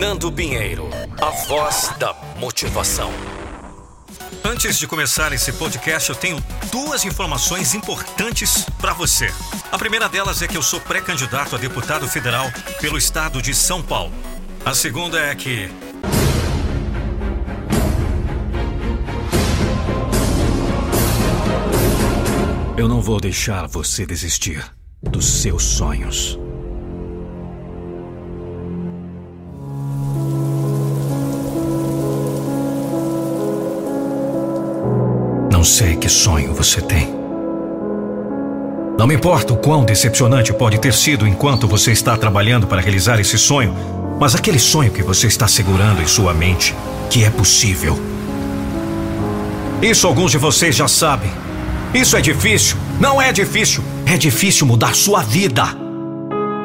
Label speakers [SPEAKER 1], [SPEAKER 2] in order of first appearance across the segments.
[SPEAKER 1] Nando Pinheiro, a voz da motivação.
[SPEAKER 2] Antes de começar esse podcast, eu tenho duas informações importantes para você. A primeira delas é que eu sou pré-candidato a deputado federal pelo estado de São Paulo. A segunda é que Eu não vou deixar você desistir dos seus sonhos. Não sei que sonho você tem. Não me importa o quão decepcionante pode ter sido enquanto você está trabalhando para realizar esse sonho, mas aquele sonho que você está segurando em sua mente, que é possível. Isso alguns de vocês já sabem. Isso é difícil. Não é difícil. É difícil mudar sua vida.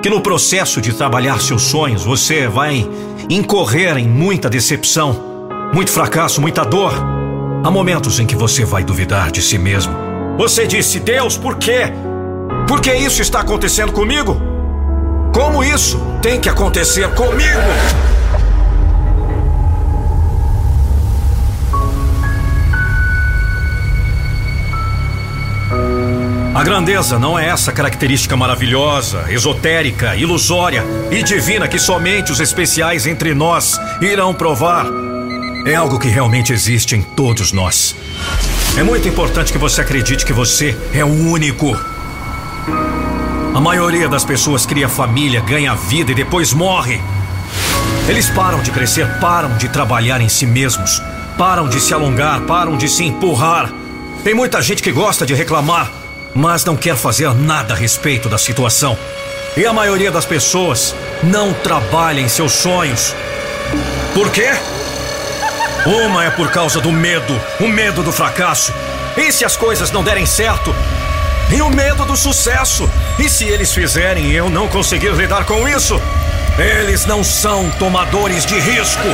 [SPEAKER 2] Que no processo de trabalhar seus sonhos você vai incorrer em muita decepção, muito fracasso, muita dor. Há momentos em que você vai duvidar de si mesmo. Você disse: Deus, por quê? Por que isso está acontecendo comigo? Como isso tem que acontecer comigo? A grandeza não é essa característica maravilhosa, esotérica, ilusória e divina que somente os especiais entre nós irão provar. É algo que realmente existe em todos nós. É muito importante que você acredite que você é o único. A maioria das pessoas cria família, ganha vida e depois morre. Eles param de crescer, param de trabalhar em si mesmos, param de se alongar, param de se empurrar. Tem muita gente que gosta de reclamar, mas não quer fazer nada a respeito da situação. E a maioria das pessoas não trabalha em seus sonhos. Por quê? Uma é por causa do medo, o medo do fracasso. E se as coisas não derem certo? E o medo do sucesso. E se eles fizerem e eu não conseguir lidar com isso? Eles não são tomadores de risco.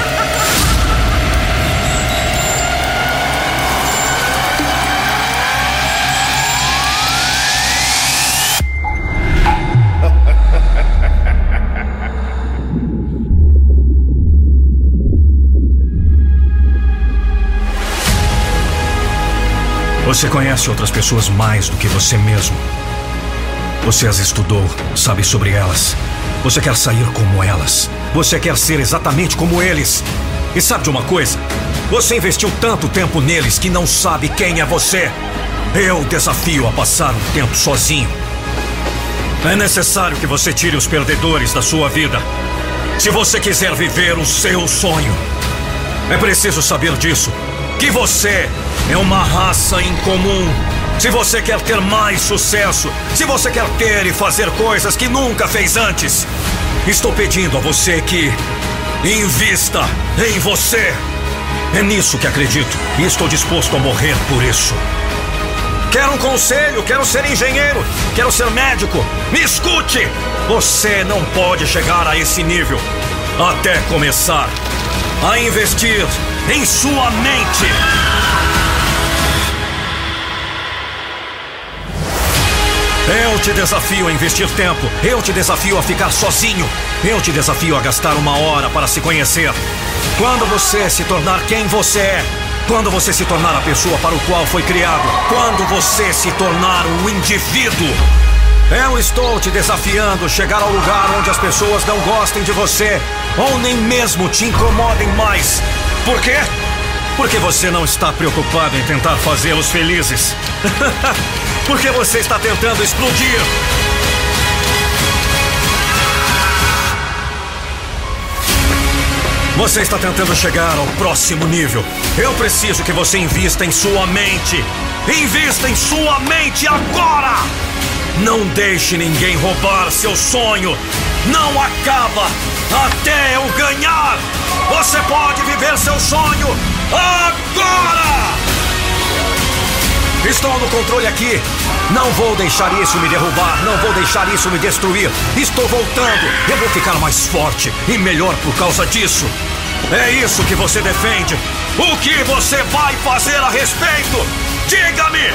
[SPEAKER 2] Você conhece outras pessoas mais do que você mesmo. Você as estudou, sabe sobre elas. Você quer sair como elas. Você quer ser exatamente como eles. E sabe de uma coisa? Você investiu tanto tempo neles que não sabe quem é você. Eu desafio a passar um tempo sozinho. É necessário que você tire os perdedores da sua vida. Se você quiser viver o seu sonho, é preciso saber disso. Que você é uma raça incomum. Se você quer ter mais sucesso, se você quer ter e fazer coisas que nunca fez antes, estou pedindo a você que invista em você. É nisso que acredito e estou disposto a morrer por isso. Quero um conselho, quero ser engenheiro, quero ser médico. Me escute! Você não pode chegar a esse nível até começar a investir em sua mente. Eu te desafio a investir tempo. Eu te desafio a ficar sozinho. Eu te desafio a gastar uma hora para se conhecer. Quando você se tornar quem você é. Quando você se tornar a pessoa para o qual foi criado. Quando você se tornar um indivíduo. Eu estou te desafiando a chegar ao lugar onde as pessoas não gostem de você ou nem mesmo te incomodem mais. Por quê? Porque você não está preocupado em tentar fazê-los felizes. Porque você está tentando explodir. Você está tentando chegar ao próximo nível. Eu preciso que você invista em sua mente. Invista em sua mente agora! Não deixe ninguém roubar seu sonho. Não acaba até eu ganhar. Você pode viver seu sonho agora! Estou no controle aqui. Não vou deixar isso me derrubar. Não vou deixar isso me destruir. Estou voltando. Eu vou ficar mais forte e melhor por causa disso. É isso que você defende. O que você vai fazer a respeito? Diga-me!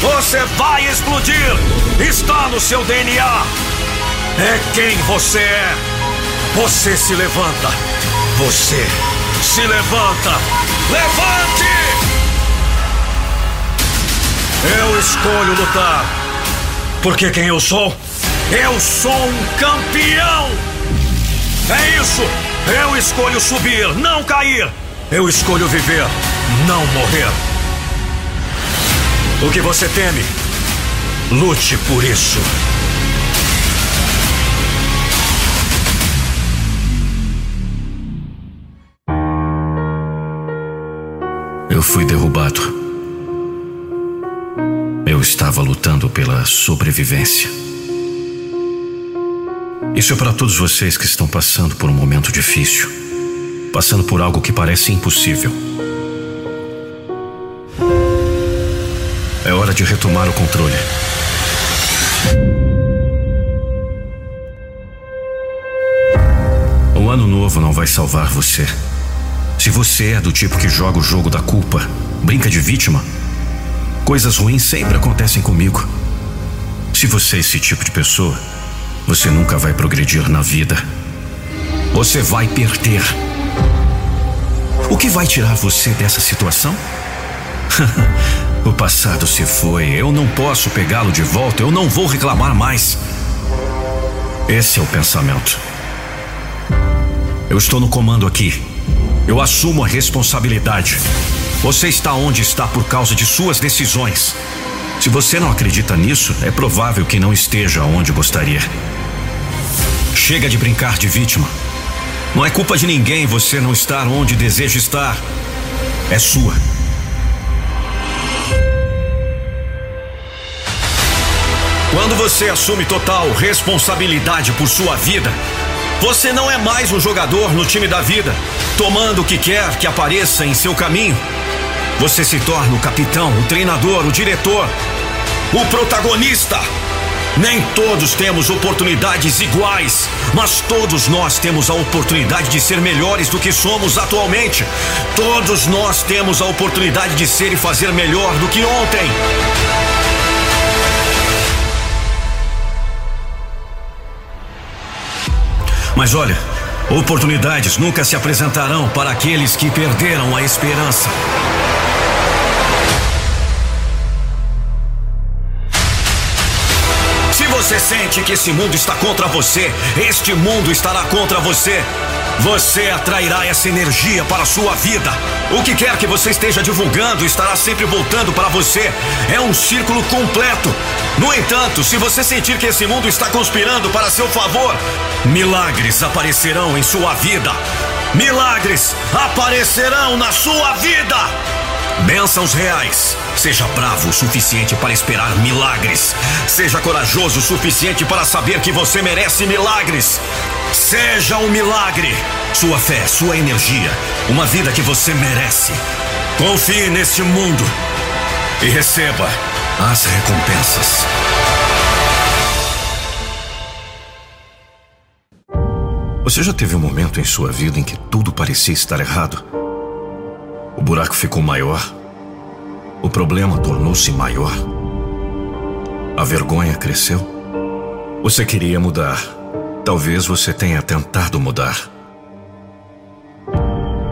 [SPEAKER 2] Você vai explodir! Está no seu DNA! É quem você é!
[SPEAKER 3] Você se levanta. Você se levanta. Levante! Eu escolho lutar. Porque quem eu sou? Eu sou um campeão! É isso! Eu escolho subir, não cair! Eu escolho viver, não morrer. O que você teme? Lute por isso.
[SPEAKER 2] Eu fui derrubado. Eu estava lutando pela sobrevivência. Isso é para todos vocês que estão passando por um momento difícil passando por algo que parece impossível. É hora de retomar o controle. O ano novo não vai salvar você. Se você é do tipo que joga o jogo da culpa, brinca de vítima, coisas ruins sempre acontecem comigo. Se você é esse tipo de pessoa, você nunca vai progredir na vida. Você vai perder. O que vai tirar você dessa situação? o passado se foi, eu não posso pegá-lo de volta, eu não vou reclamar mais. Esse é o pensamento. Eu estou no comando aqui. Eu assumo a responsabilidade. Você está onde está por causa de suas decisões. Se você não acredita nisso, é provável que não esteja onde gostaria. Chega de brincar de vítima. Não é culpa de ninguém você não estar onde deseja estar. É sua. Quando você assume total responsabilidade por sua vida, você não é mais um jogador no time da vida, tomando o que quer que apareça em seu caminho. Você se torna o capitão, o treinador, o diretor, o protagonista. Nem todos temos oportunidades iguais, mas todos nós temos a oportunidade de ser melhores do que somos atualmente. Todos nós temos a oportunidade de ser e fazer melhor do que ontem. Mas olha, oportunidades nunca se apresentarão para aqueles que perderam a esperança. você sente que esse mundo está contra você, este mundo estará contra você. Você atrairá essa energia para a sua vida. O que quer que você esteja divulgando estará sempre voltando para você. É um círculo completo. No entanto, se você sentir que esse mundo está conspirando para seu favor, milagres aparecerão em sua vida. Milagres aparecerão na sua vida. Bênçãos reais. Seja bravo o suficiente para esperar milagres. Seja corajoso o suficiente para saber que você merece milagres. Seja um milagre. Sua fé, sua energia, uma vida que você merece. Confie neste mundo e receba as recompensas. Você já teve um momento em sua vida em que tudo parecia estar errado? O buraco ficou maior. O problema tornou-se maior. A vergonha cresceu. Você queria mudar. Talvez você tenha tentado mudar.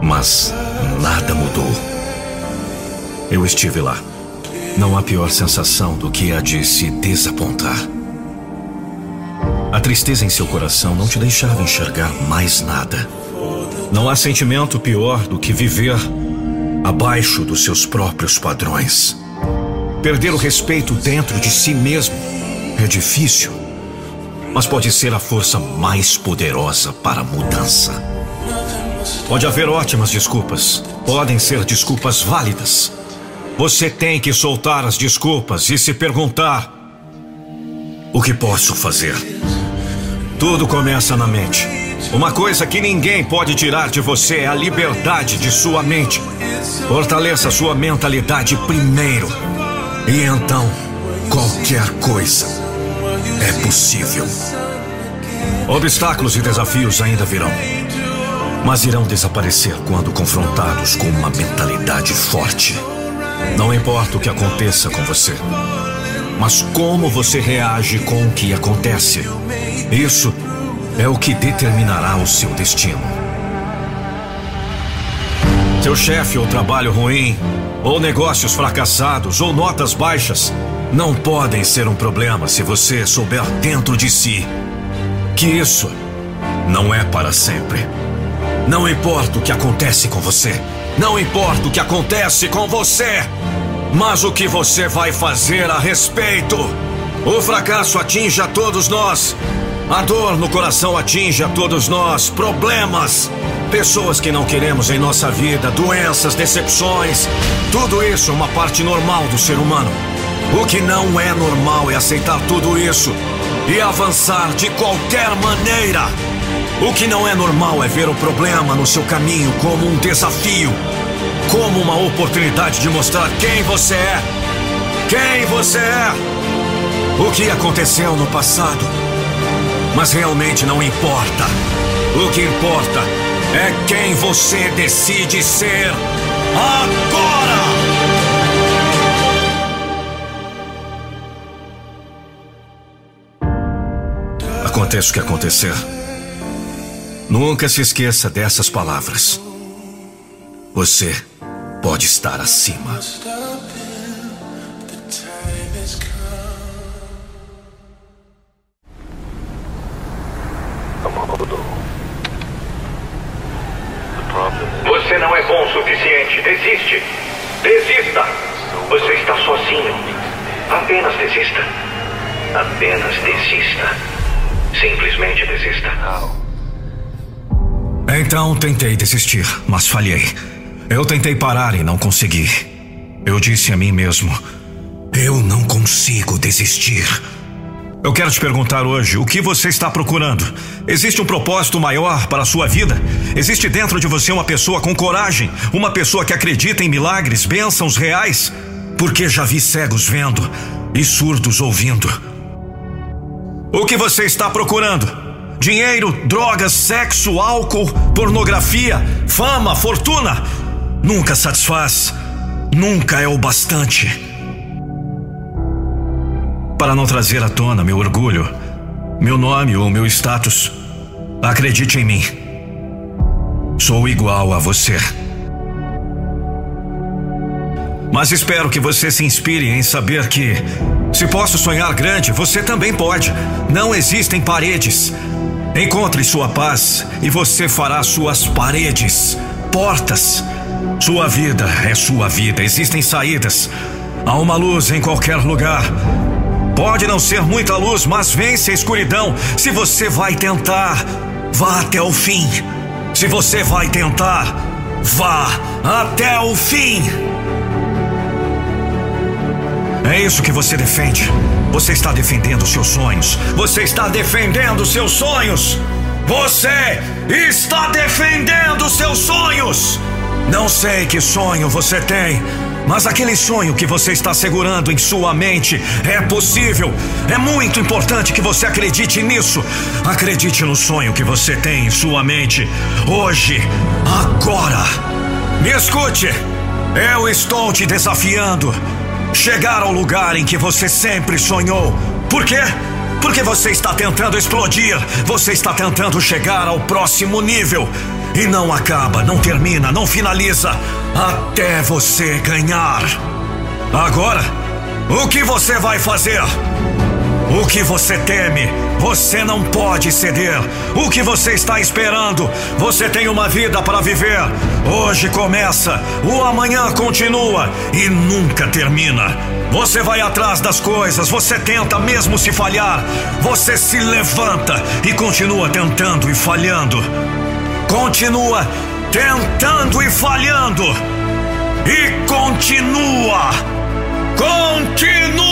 [SPEAKER 2] Mas nada mudou. Eu estive lá. Não há pior sensação do que a de se desapontar. A tristeza em seu coração não te deixava enxergar mais nada. Não há sentimento pior do que viver abaixo dos seus próprios padrões. Perder o respeito dentro de si mesmo é difícil, mas pode ser a força mais poderosa para a mudança. Pode haver ótimas desculpas, podem ser desculpas válidas. Você tem que soltar as desculpas e se perguntar: o que posso fazer? Tudo começa na mente. Uma coisa que ninguém pode tirar de você é a liberdade de sua mente. Fortaleça sua mentalidade primeiro. E então, qualquer coisa é possível. Obstáculos e desafios ainda virão. Mas irão desaparecer quando confrontados com uma mentalidade forte. Não importa o que aconteça com você, mas como você reage com o que acontece. Isso é o que determinará o seu destino. Seu chefe ou trabalho ruim, ou negócios fracassados, ou notas baixas, não podem ser um problema se você souber dentro de si que isso não é para sempre. Não importa o que acontece com você, não importa o que acontece com você, mas o que você vai fazer a respeito. O fracasso atinge a todos nós. A dor no coração atinge a todos nós. Problemas, pessoas que não queremos em nossa vida, doenças, decepções. Tudo isso é uma parte normal do ser humano. O que não é normal é aceitar tudo isso e avançar de qualquer maneira. O que não é normal é ver o problema no seu caminho como um desafio, como uma oportunidade de mostrar quem você é. Quem você é. O que aconteceu no passado. Mas realmente não importa. O que importa é quem você decide ser agora! Aconteça o que acontecer. Nunca se esqueça dessas palavras. Você pode estar acima.
[SPEAKER 4] Você não é bom o suficiente. Desiste. Desista. Você está sozinho. Apenas desista. Apenas desista. Simplesmente desista.
[SPEAKER 2] Então tentei desistir, mas falhei. Eu tentei parar e não consegui. Eu disse a mim mesmo: Eu não consigo desistir. Eu quero te perguntar hoje: o que você está procurando? Existe um propósito maior para a sua vida? Existe dentro de você uma pessoa com coragem? Uma pessoa que acredita em milagres, bênçãos reais? Porque já vi cegos vendo e surdos ouvindo. O que você está procurando? Dinheiro, drogas, sexo, álcool, pornografia, fama, fortuna? Nunca satisfaz. Nunca é o bastante. Para não trazer à tona meu orgulho, meu nome ou meu status, acredite em mim. Sou igual a você. Mas espero que você se inspire em saber que, se posso sonhar grande, você também pode. Não existem paredes. Encontre sua paz e você fará suas paredes, portas. Sua vida é sua vida, existem saídas. Há uma luz em qualquer lugar. Pode não ser muita luz, mas vence a escuridão. Se você vai tentar, vá até o fim. Se você vai tentar, vá até o fim. É isso que você defende. Você está defendendo seus sonhos. Você está defendendo seus sonhos. Você está defendendo seus sonhos. Não sei que sonho você tem, mas aquele sonho que você está segurando em sua mente é possível. É muito importante que você acredite nisso. Acredite no sonho que você tem em sua mente. Hoje, agora. Me escute. Eu estou te desafiando chegar ao lugar em que você sempre sonhou. Por quê? Porque você está tentando explodir, você está tentando chegar ao próximo nível. E não acaba, não termina, não finaliza até você ganhar. Agora, o que você vai fazer? O que você teme, você não pode ceder. O que você está esperando, você tem uma vida para viver. Hoje começa, o amanhã continua e nunca termina. Você vai atrás das coisas, você tenta mesmo se falhar. Você se levanta e continua tentando e falhando. Continua tentando e falhando. E continua. Continua!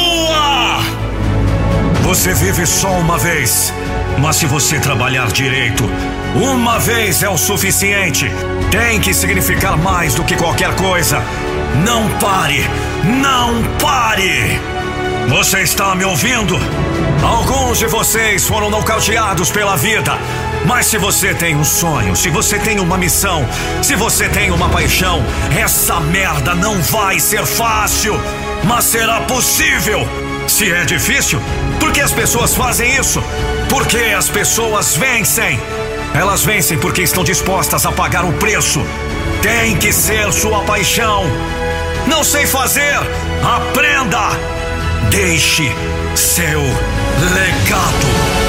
[SPEAKER 2] Você vive só uma vez. Mas se você trabalhar direito, uma vez é o suficiente. Tem que significar mais do que qualquer coisa. Não pare! Não pare! Você está me ouvindo? Alguns de vocês foram nocauteados pela vida. Mas se você tem um sonho, se você tem uma missão, se você tem uma paixão, essa merda não vai ser fácil, mas será possível. Se é difícil, por que as pessoas fazem isso? Porque as pessoas vencem. Elas vencem porque estão dispostas a pagar o preço. Tem que ser sua paixão. Não sei fazer. Aprenda. Deixe seu legado.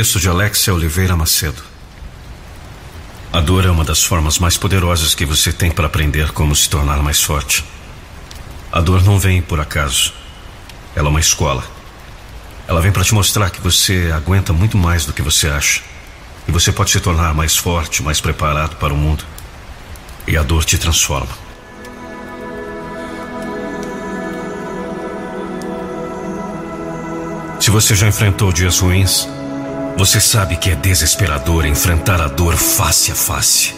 [SPEAKER 2] Texto de Alexia Oliveira Macedo. A dor é uma das formas mais poderosas que você tem para aprender como se tornar mais forte. A dor não vem por acaso. Ela é uma escola. Ela vem para te mostrar que você aguenta muito mais do que você acha. E você pode se tornar mais forte, mais preparado para o mundo. E a dor te transforma. Se você já enfrentou dias ruins, você sabe que é desesperador enfrentar a dor face a face.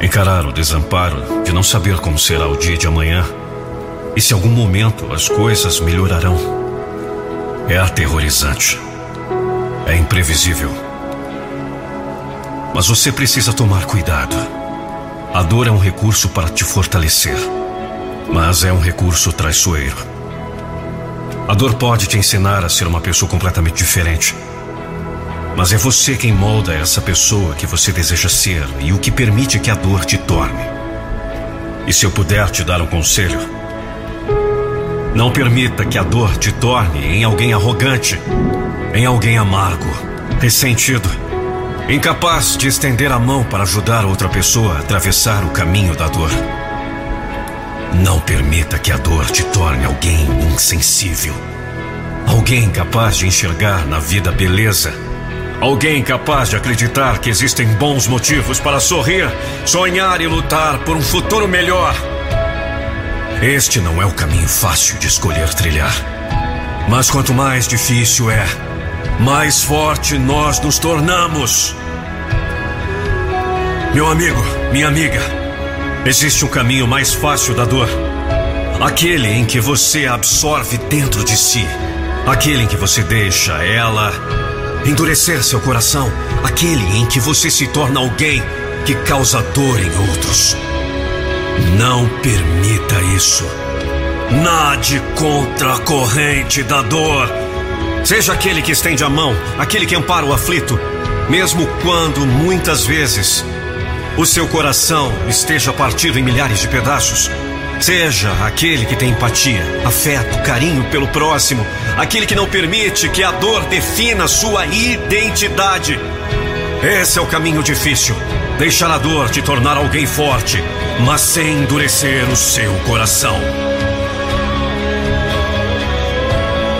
[SPEAKER 2] Encarar o desamparo de não saber como será o dia de amanhã e se algum momento as coisas melhorarão. É aterrorizante. É imprevisível. Mas você precisa tomar cuidado. A dor é um recurso para te fortalecer, mas é um recurso traiçoeiro. A dor pode te ensinar a ser uma pessoa completamente diferente mas é você quem molda essa pessoa que você deseja ser e o que permite que a dor te torne. E se eu puder te dar um conselho, não permita que a dor te torne em alguém arrogante, em alguém amargo, ressentido, incapaz de estender a mão para ajudar outra pessoa a atravessar o caminho da dor. Não permita que a dor te torne alguém insensível, alguém incapaz de enxergar na vida beleza Alguém capaz de acreditar que existem bons motivos para sorrir, sonhar e lutar por um futuro melhor. Este não é o caminho fácil de escolher trilhar. Mas quanto mais difícil é, mais forte nós nos tornamos. Meu amigo, minha amiga, existe um caminho mais fácil da dor. Aquele em que você absorve dentro de si. Aquele em que você deixa ela endurecer seu coração, aquele em que você se torna alguém que causa dor em outros. Não permita isso. Nade contra a corrente da dor. Seja aquele que estende a mão, aquele que ampara o aflito, mesmo quando muitas vezes o seu coração esteja partido em milhares de pedaços. Seja aquele que tem empatia, afeto, carinho pelo próximo, aquele que não permite que a dor defina sua identidade. Esse é o caminho difícil. Deixar a dor te tornar alguém forte, mas sem endurecer o seu coração.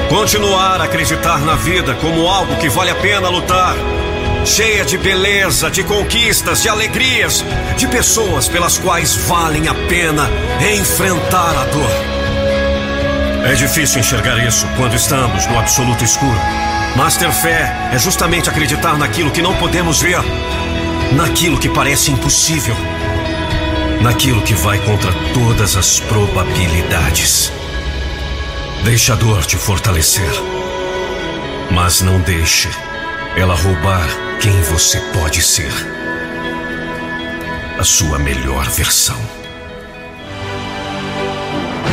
[SPEAKER 2] Continuar a acreditar na vida como algo que vale a pena lutar cheia de beleza, de conquistas, de alegrias, de pessoas pelas quais valem a pena enfrentar a dor. É difícil enxergar isso quando estamos no absoluto escuro. Mas ter fé é justamente acreditar naquilo que não podemos ver, naquilo que parece impossível, naquilo que vai contra todas as probabilidades. Deixe a dor te fortalecer, mas não deixe ela roubar quem você pode ser. A sua melhor versão.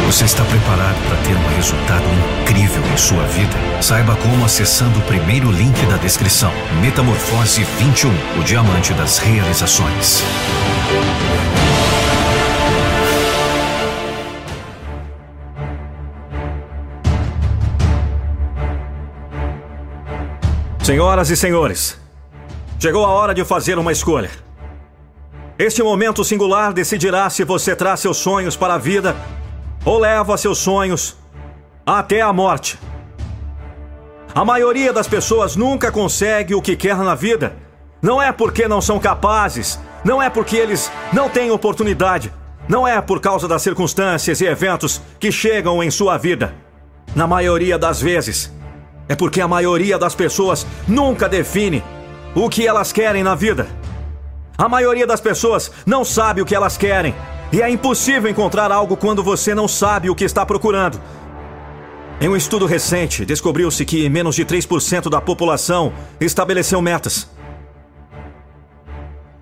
[SPEAKER 5] Você está preparado para ter um resultado incrível em sua vida? Saiba como acessando o primeiro link da descrição. Metamorfose 21, o diamante das realizações.
[SPEAKER 2] Senhoras e senhores, chegou a hora de fazer uma escolha. Este momento singular decidirá se você traz seus sonhos para a vida ou leva seus sonhos até a morte. A maioria das pessoas nunca consegue o que quer na vida. Não é porque não são capazes, não é porque eles não têm oportunidade, não é por causa das circunstâncias e eventos que chegam em sua vida. Na maioria das vezes, é porque a maioria das pessoas nunca define o que elas querem na vida. A maioria das pessoas não sabe o que elas querem e é impossível encontrar algo quando você não sabe o que está procurando. Em um estudo recente, descobriu-se que menos de 3% da população estabeleceu metas.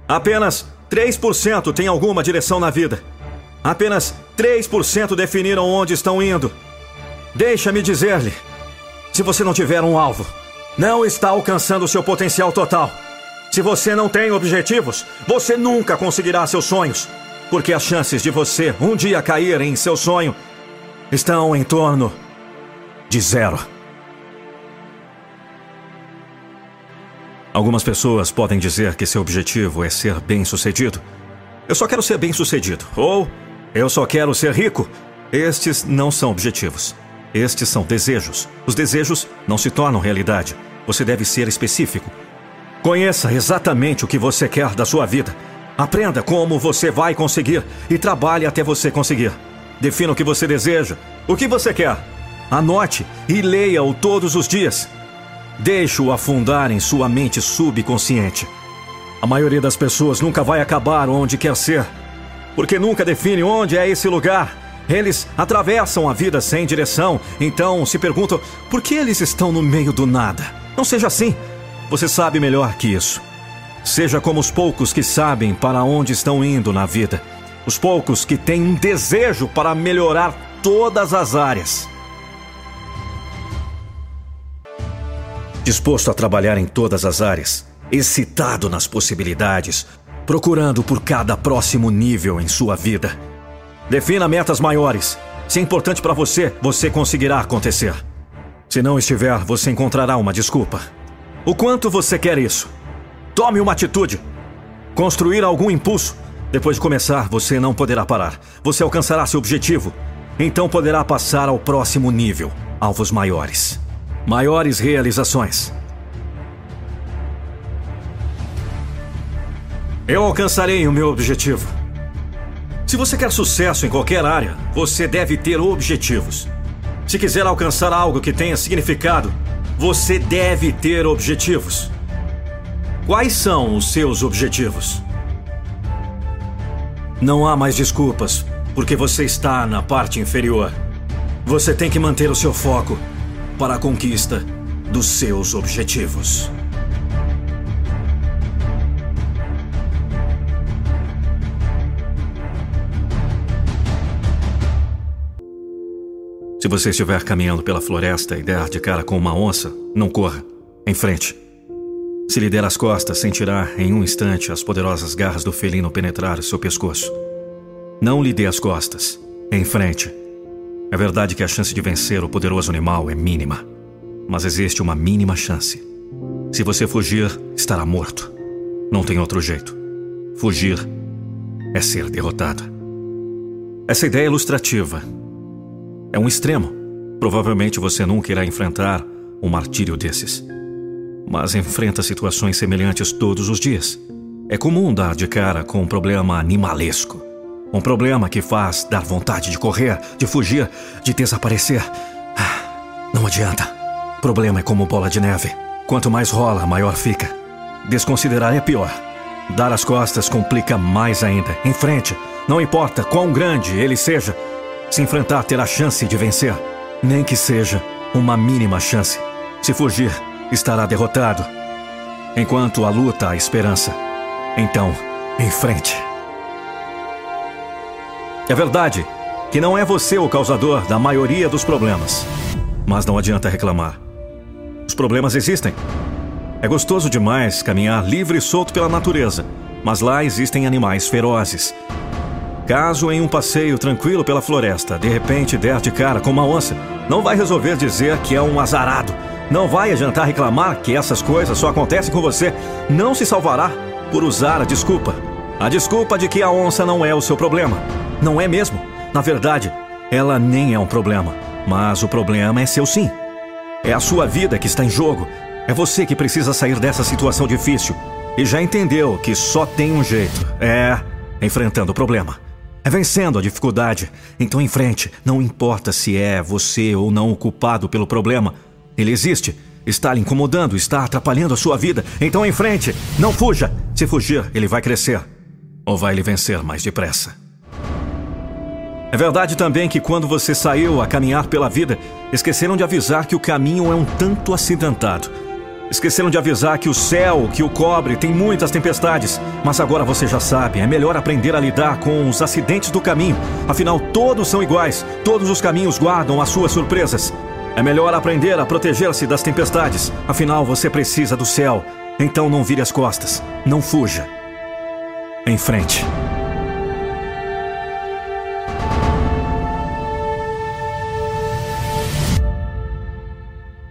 [SPEAKER 2] Apenas 3% tem alguma direção na vida. Apenas 3% definiram onde estão indo. Deixa-me dizer-lhe: se você não tiver um alvo, não está alcançando seu potencial total. Se você não tem objetivos, você nunca conseguirá seus sonhos porque as chances de você um dia cair em seu sonho estão em torno de zero. Algumas pessoas podem dizer que seu objetivo é ser bem-sucedido. Eu só quero ser bem-sucedido. Ou eu só quero ser rico. Estes não são objetivos. Estes são desejos. Os desejos não se tornam realidade. Você deve ser específico. Conheça exatamente o que você quer da sua vida. Aprenda como você vai conseguir e trabalhe até você conseguir. Defina o que você deseja, o que você quer. Anote e leia-o todos os dias. Deixe-o afundar em sua mente subconsciente. A maioria das pessoas nunca vai acabar onde quer ser, porque nunca define onde é esse lugar. Eles atravessam a vida sem direção, então se perguntam por que eles estão no meio do nada. Não seja assim. Você sabe melhor que isso. Seja como os poucos que sabem para onde estão indo na vida. Os poucos que têm um desejo para melhorar todas as áreas. Disposto a trabalhar em todas as áreas, excitado nas possibilidades, procurando por cada próximo nível em sua vida. Defina metas maiores. Se é importante para você, você conseguirá acontecer. Se não estiver, você encontrará uma desculpa. O quanto você quer isso? Tome uma atitude. Construir algum impulso. Depois de começar, você não poderá parar. Você alcançará seu objetivo. Então poderá passar ao próximo nível alvos maiores. Maiores realizações. Eu alcançarei o meu objetivo. Se você quer sucesso em qualquer área, você deve ter objetivos. Se quiser alcançar algo que tenha significado, você deve ter objetivos. Quais são os seus objetivos? Não há mais desculpas, porque você está na parte inferior. Você tem que manter o seu foco para a conquista dos seus objetivos. Se você estiver caminhando pela floresta e der de cara com uma onça, não corra. Em frente. Se lhe der as costas, sentirá em um instante as poderosas garras do felino penetrar seu pescoço. Não lhe dê as costas. Em frente. É verdade que a chance de vencer o poderoso animal é mínima. Mas existe uma mínima chance. Se você fugir, estará morto. Não tem outro jeito. Fugir é ser derrotado. Essa ideia é ilustrativa. É um extremo. Provavelmente você nunca irá enfrentar um martírio desses mas enfrenta situações semelhantes todos os dias. É comum dar de cara com um problema animalesco. Um problema que faz dar vontade de correr, de fugir, de desaparecer. Ah, não adianta. Problema é como bola de neve. Quanto mais rola, maior fica. Desconsiderar é pior. Dar as costas complica mais ainda. Em frente, não importa quão grande ele seja, se enfrentar terá chance de vencer. Nem que seja uma mínima chance. Se fugir, estará derrotado. Enquanto a luta há esperança. Então, em frente. É verdade. que não é você o causador da maioria dos problemas. Mas não adianta reclamar. Os problemas existem. É gostoso demais caminhar livre e solto pela natureza, mas lá existem animais ferozes. Caso em um passeio tranquilo pela floresta, de repente der de cara com uma onça, não vai resolver dizer que é um azarado. Não vai adiantar reclamar que essas coisas só acontecem com você. Não se salvará por usar a desculpa. A desculpa de que a onça não é o seu problema. Não é mesmo. Na verdade, ela nem é um problema. Mas o problema é seu sim. É a sua vida que está em jogo. É você que precisa sair dessa situação difícil. E já entendeu que só tem um jeito: é enfrentando o problema. É vencendo a dificuldade. Então, em frente, não importa se é você ou não o culpado pelo problema. Ele existe, está lhe incomodando, está atrapalhando a sua vida. Então, em frente, não fuja. Se fugir, ele vai crescer. Ou vai lhe vencer mais depressa. É verdade também que quando você saiu a caminhar pela vida, esqueceram de avisar que o caminho é um tanto acidentado. Esqueceram de avisar que o céu que o cobre tem muitas tempestades. Mas agora você já sabe, é melhor aprender a lidar com os acidentes do caminho. Afinal, todos são iguais, todos os caminhos guardam as suas surpresas. É melhor aprender a proteger-se das tempestades. Afinal, você precisa do céu. Então não vire as costas, não fuja. Em frente.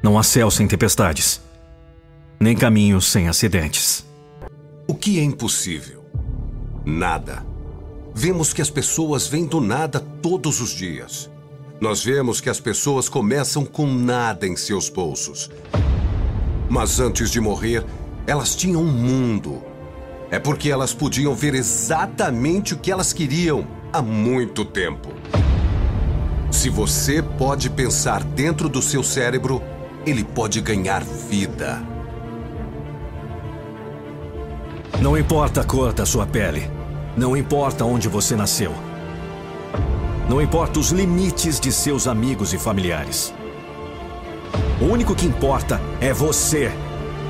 [SPEAKER 2] Não há céu sem tempestades nem caminhos sem acidentes.
[SPEAKER 6] O que é impossível? Nada. Vemos que as pessoas vêm do nada todos os dias. Nós vemos que as pessoas começam com nada em seus bolsos. Mas antes de morrer, elas tinham um mundo. É porque elas podiam ver exatamente o que elas queriam há muito tempo. Se você pode pensar dentro do seu cérebro, ele pode ganhar vida.
[SPEAKER 2] Não importa a cor da sua pele. Não importa onde você nasceu. Não importa os limites de seus amigos e familiares. O único que importa é você.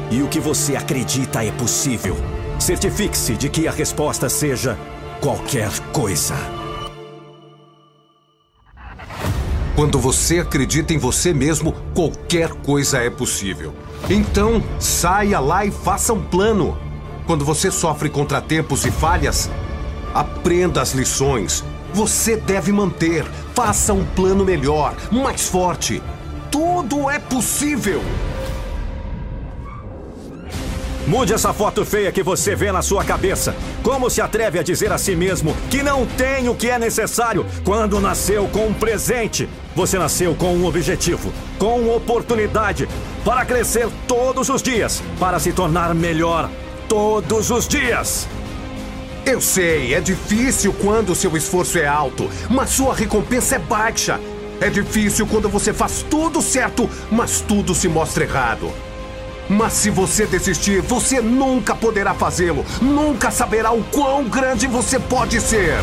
[SPEAKER 2] E o que você acredita é possível. Certifique-se de que a resposta seja qualquer coisa.
[SPEAKER 6] Quando você acredita em você mesmo, qualquer coisa é possível. Então, saia lá e faça um plano. Quando você sofre contratempos e falhas, aprenda as lições. Você deve manter. Faça um plano melhor, mais forte. Tudo é possível.
[SPEAKER 2] Mude essa foto feia que você vê na sua cabeça. Como se atreve a dizer a si mesmo que não tem o que é necessário quando nasceu com um presente? Você nasceu com um objetivo, com oportunidade para crescer todos os dias, para se tornar melhor todos os dias.
[SPEAKER 6] Eu sei, é difícil quando seu esforço é alto, mas sua recompensa é baixa. É difícil quando você faz tudo certo, mas tudo se mostra errado. Mas se você desistir, você nunca poderá fazê-lo. Nunca saberá o quão grande você pode ser.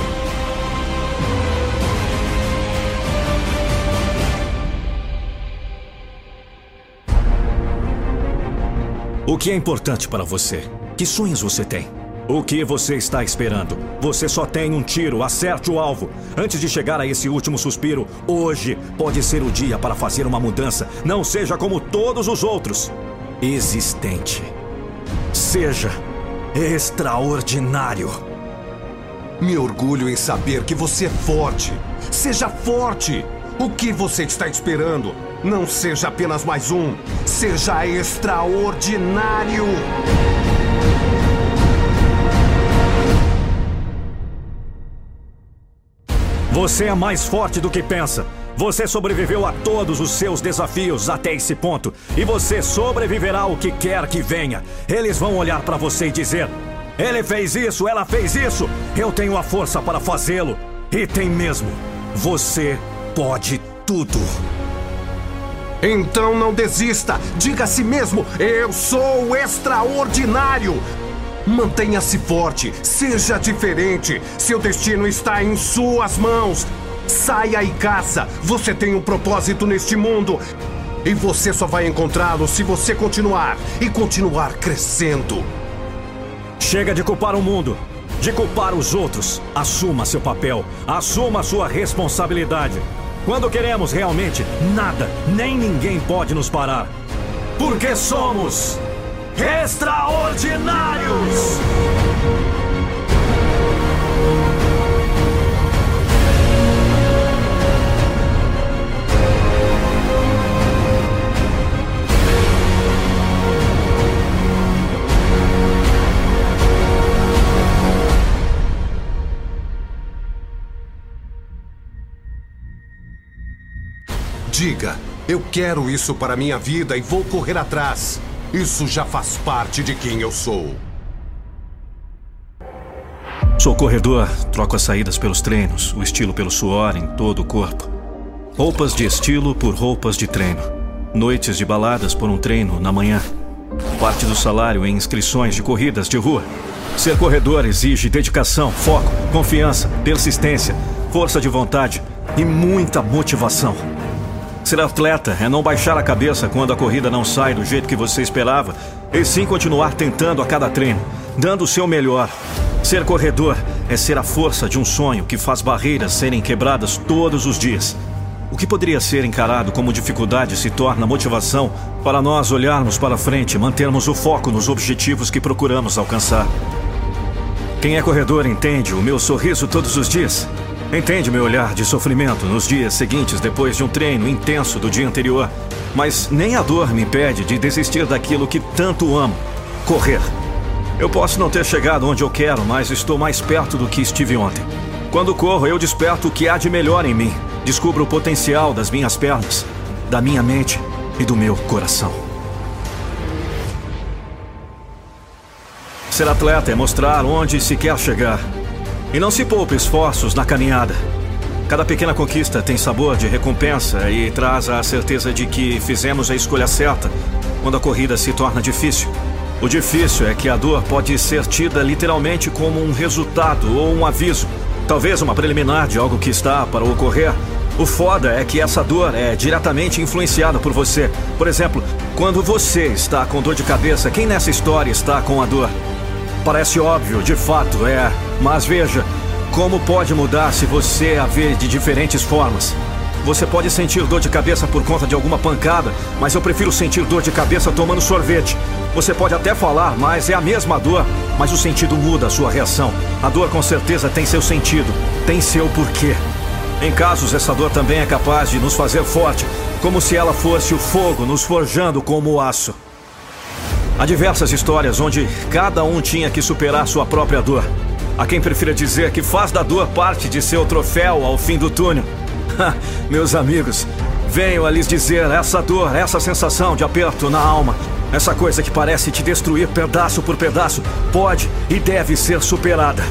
[SPEAKER 2] O que é importante para você? Que sonhos você tem? O que você está esperando? Você só tem um tiro, acerte o alvo. Antes de chegar a esse último suspiro, hoje pode ser o dia para fazer uma mudança. Não seja como todos os outros. Existente. Seja extraordinário.
[SPEAKER 6] Me orgulho em saber que você é forte. Seja forte. O que você está esperando? Não seja apenas mais um. Seja extraordinário.
[SPEAKER 2] Você é mais forte do que pensa. Você sobreviveu a todos os seus desafios até esse ponto. E você sobreviverá ao que quer que venha. Eles vão olhar para você e dizer: Ele fez isso, ela fez isso. Eu tenho a força para fazê-lo. E tem mesmo. Você pode tudo.
[SPEAKER 6] Então não desista. Diga a si mesmo: Eu sou extraordinário. Mantenha-se forte, seja diferente. Seu destino está em suas mãos. Saia e caça. Você tem um propósito neste mundo. E você só vai encontrá-lo se você continuar e continuar crescendo.
[SPEAKER 2] Chega de culpar o mundo. de culpar os outros. Assuma seu papel, assuma sua responsabilidade. Quando queremos realmente, nada, nem ninguém pode nos parar. Porque somos extraordinários!
[SPEAKER 6] Diga, eu quero isso para minha vida e vou correr atrás. Isso já faz parte de quem eu sou.
[SPEAKER 2] Sou corredor, troco as saídas pelos treinos, o estilo pelo suor em todo o corpo. Roupas de estilo por roupas de treino. Noites de baladas por um treino na manhã. Parte do salário em inscrições de corridas de rua. Ser corredor exige dedicação, foco, confiança, persistência, força de vontade e muita motivação. Ser atleta é não baixar a cabeça quando a corrida não sai do jeito que você esperava, e sim continuar tentando a cada treino, dando o seu melhor. Ser corredor é ser a força de um sonho que faz barreiras serem quebradas todos os dias. O que poderia ser encarado como dificuldade se torna motivação para nós olharmos para frente e mantermos o foco nos objetivos que procuramos alcançar. Quem é corredor entende o meu sorriso todos os dias. Entende meu olhar de sofrimento nos dias seguintes depois de um treino intenso do dia anterior. Mas nem a dor me impede de desistir daquilo que tanto amo: correr. Eu posso não ter chegado onde eu quero, mas estou mais perto do que estive ontem. Quando corro, eu desperto o que há de melhor em mim. Descubro o potencial das minhas pernas, da minha mente e do meu coração. Ser atleta é mostrar onde se quer chegar e não se poupe esforços na caminhada. Cada pequena conquista tem sabor de recompensa e traz a certeza de que fizemos a escolha certa quando a corrida se torna difícil. O difícil é que a dor pode ser tida literalmente como um resultado ou um aviso, talvez uma preliminar de algo que está para ocorrer. O foda é que essa dor é diretamente influenciada por você. Por exemplo, quando você está com dor de cabeça, quem nessa história está com a dor? Parece óbvio, de fato é. Mas veja, como pode mudar se você a vê de diferentes formas? Você pode sentir dor de cabeça por conta de alguma pancada, mas eu prefiro sentir dor de cabeça tomando sorvete. Você pode até falar, mas é a mesma dor, mas o sentido muda a sua reação. A dor com certeza tem seu sentido, tem seu porquê. Em casos, essa dor também é capaz de nos fazer forte, como se ela fosse o fogo nos forjando como o aço. Há diversas histórias onde cada um tinha que superar sua própria dor. Há quem prefira dizer que faz da dor parte de seu troféu ao fim do túnel. Meus amigos, venho a lhes dizer essa dor, essa sensação de aperto na alma, essa coisa que parece te destruir pedaço por pedaço, pode e deve ser superada.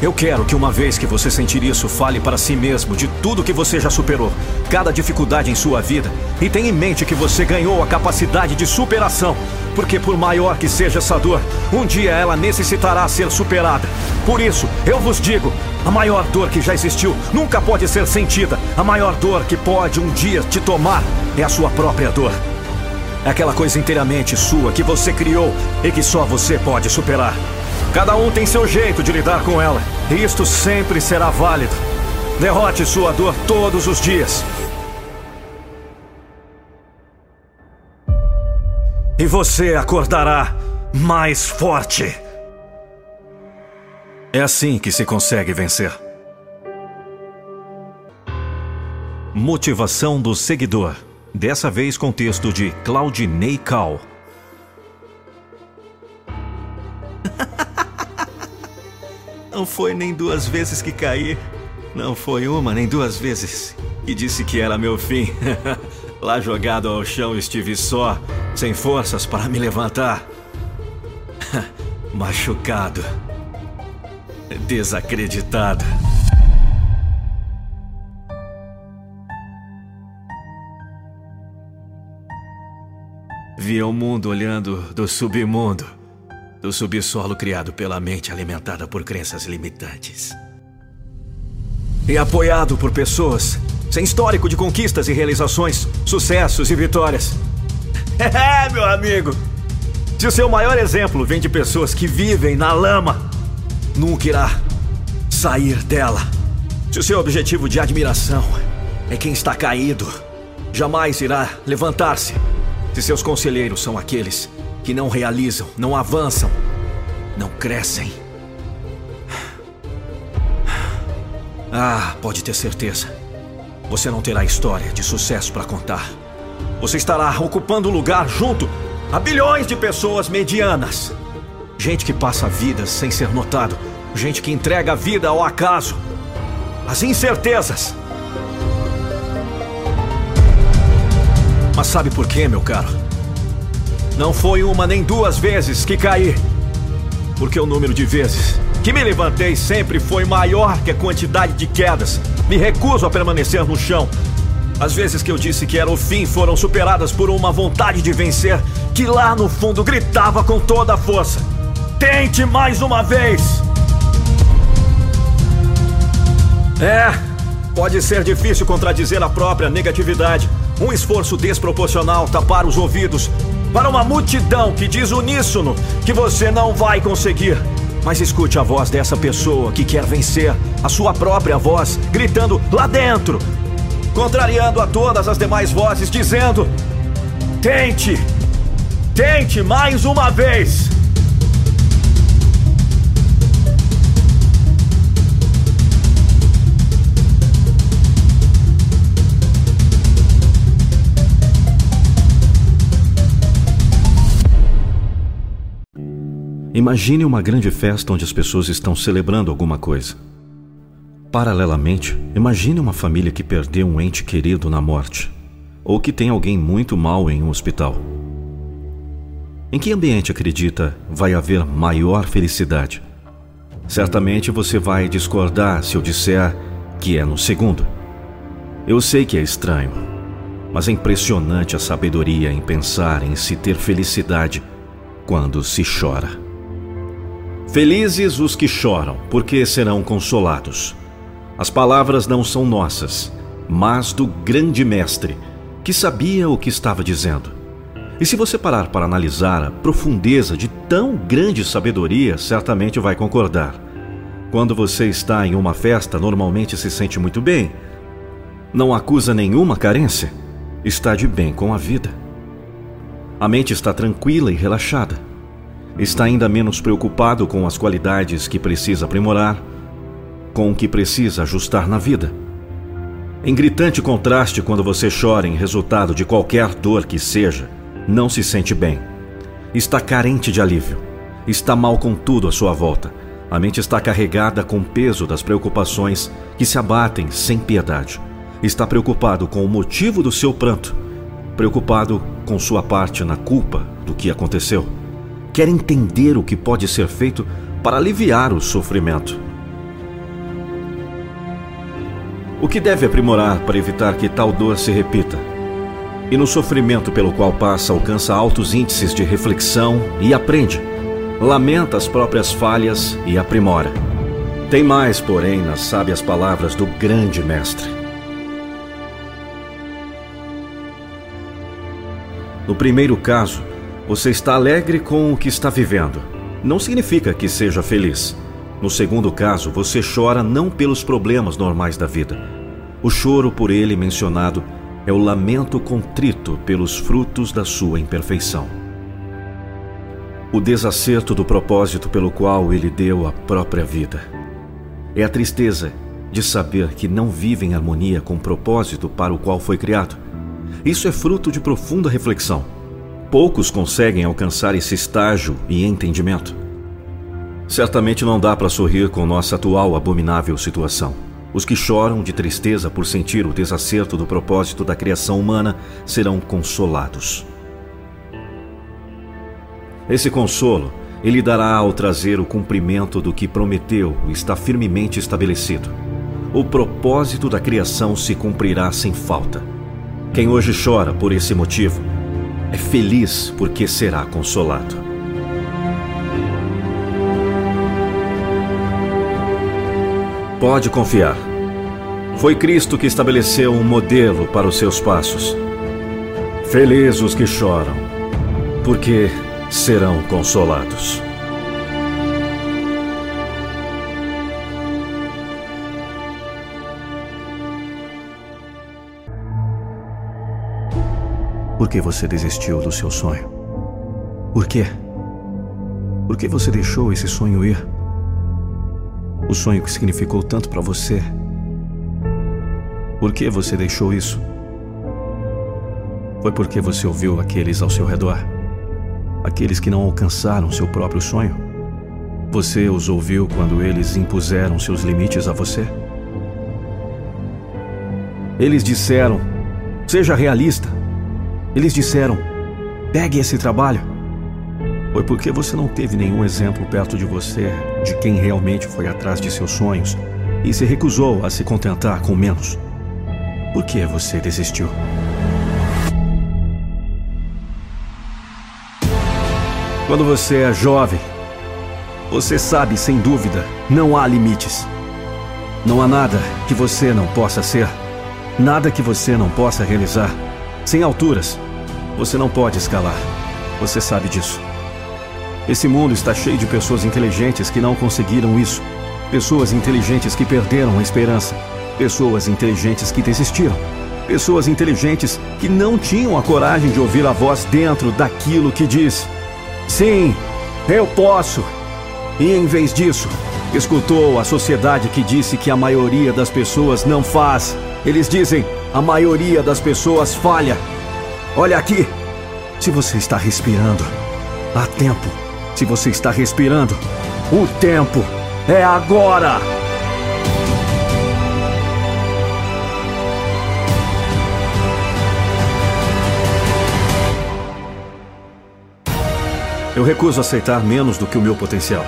[SPEAKER 2] Eu quero que uma vez que você sentir isso, fale para si mesmo de tudo que você já superou, cada dificuldade em sua vida, e tenha em mente que você ganhou a capacidade de superação, porque por maior que seja essa dor, um dia ela necessitará ser superada. Por isso, eu vos digo, a maior dor que já existiu nunca pode ser sentida. A maior dor que pode um dia te tomar é a sua própria dor. É aquela coisa inteiramente sua que você criou e que só você pode superar. Cada um tem seu jeito de lidar com ela, isto sempre será válido. Derrote sua dor todos os dias. E você acordará mais forte. É assim que se consegue vencer. Motivação do seguidor. Dessa vez com texto de Claudinei Cal. Não foi nem duas vezes que caí. Não foi uma nem duas vezes. E disse que era meu fim. Lá jogado ao chão estive só, sem forças para me levantar. Machucado. Desacreditado. Via o mundo olhando do submundo do subsolo criado pela mente alimentada por crenças limitantes. E apoiado por pessoas sem histórico de conquistas e realizações, sucessos e vitórias. É, meu amigo! Se o seu maior exemplo vem de pessoas que vivem na lama,
[SPEAKER 7] nunca irá sair dela. Se o seu objetivo de admiração é quem está caído, jamais irá levantar-se. Se seus conselheiros são aqueles que não realizam, não avançam, não crescem. Ah, pode ter certeza. Você não terá história de sucesso para contar. Você estará ocupando lugar junto a bilhões de pessoas medianas. Gente que passa vidas sem ser notado. Gente que entrega a vida ao acaso. As incertezas. Mas sabe por quê, meu caro? Não foi uma nem duas vezes que caí. Porque o número de vezes que me levantei sempre foi maior que a quantidade de quedas. Me recuso a permanecer no chão. As vezes que eu disse que era o fim foram superadas por uma vontade de vencer que lá no fundo gritava com toda a força: Tente mais uma vez! É, pode ser difícil contradizer a própria negatividade. Um esforço desproporcional tapar os ouvidos para uma multidão que diz uníssono que você não vai conseguir. Mas escute a voz dessa pessoa que quer vencer, a sua própria voz, gritando lá dentro, contrariando a todas as demais vozes, dizendo: Tente! Tente mais uma vez!
[SPEAKER 2] Imagine uma grande festa onde as pessoas estão celebrando alguma coisa. Paralelamente, imagine uma família que perdeu um ente querido na morte, ou que tem alguém muito mal em um hospital. Em que ambiente acredita vai haver maior felicidade? Certamente você vai discordar se eu disser que é no segundo. Eu sei que é estranho, mas é impressionante a sabedoria em pensar em se ter felicidade quando se chora. Felizes os que choram, porque serão consolados. As palavras não são nossas, mas do grande mestre, que sabia o que estava dizendo. E se você parar para analisar a profundeza de tão grande sabedoria, certamente vai concordar. Quando você está em uma festa, normalmente se sente muito bem. Não acusa nenhuma carência. Está de bem com a vida. A mente está tranquila e relaxada. Está ainda menos preocupado com as qualidades que precisa aprimorar com o que precisa ajustar na vida. Em gritante contraste, quando você chora em resultado de qualquer dor que seja, não se sente bem. Está carente de alívio. Está mal com tudo à sua volta. A mente está carregada com o peso das preocupações que se abatem sem piedade. Está preocupado com o motivo do seu pranto. Preocupado com sua parte na culpa do que aconteceu. Quer entender o que pode ser feito para aliviar o sofrimento O que deve aprimorar para evitar que tal dor se repita? E no sofrimento pelo qual passa, alcança altos índices de reflexão e aprende. Lamenta as próprias falhas e aprimora. Tem mais, porém, nas sábias palavras do grande mestre. No primeiro caso, você está alegre com o que está vivendo. Não significa que seja feliz. No segundo caso, você chora não pelos problemas normais da vida. O choro por ele mencionado é o lamento contrito pelos frutos da sua imperfeição. O desacerto do propósito pelo qual ele deu a própria vida. É a tristeza de saber que não vive em harmonia com o propósito para o qual foi criado. Isso é fruto de profunda reflexão. Poucos conseguem alcançar esse estágio e entendimento. Certamente não dá para sorrir com nossa atual abominável situação. Os que choram de tristeza por sentir o desacerto do propósito da criação humana serão consolados. Esse consolo ele dará ao trazer o cumprimento do que prometeu está firmemente estabelecido. O propósito da criação se cumprirá sem falta. Quem hoje chora por esse motivo é feliz porque será consolado. Pode confiar. Foi Cristo que estabeleceu um modelo para os seus passos. Felizes os que choram, porque serão consolados. Por que você desistiu do seu sonho? Por quê? Por que você deixou esse sonho ir? O sonho que significou tanto para você. Por que você deixou isso? Foi porque você ouviu aqueles ao seu redor? Aqueles que não alcançaram seu próprio sonho? Você os ouviu quando eles impuseram seus limites a você? Eles disseram: seja realista. Eles disseram: pegue esse trabalho. Foi porque você não teve nenhum exemplo perto de você de quem realmente foi atrás de seus sonhos e se recusou a se contentar com menos. Por que você desistiu? Quando você é jovem, você sabe sem dúvida, não há limites. Não há nada que você não possa ser, nada que você não possa realizar. Sem alturas, você não pode escalar. Você sabe disso. Esse mundo está cheio de pessoas inteligentes que não conseguiram isso. Pessoas inteligentes que perderam a esperança. Pessoas inteligentes que desistiram. Pessoas inteligentes que não tinham a coragem de ouvir a voz dentro daquilo que diz: Sim, eu posso. E em vez disso, escutou a sociedade que disse que a maioria das pessoas não faz. Eles dizem: a maioria das pessoas falha. Olha aqui. Se você está respirando, há tempo. Se você está respirando, o tempo é agora. Eu recuso aceitar menos do que o meu potencial.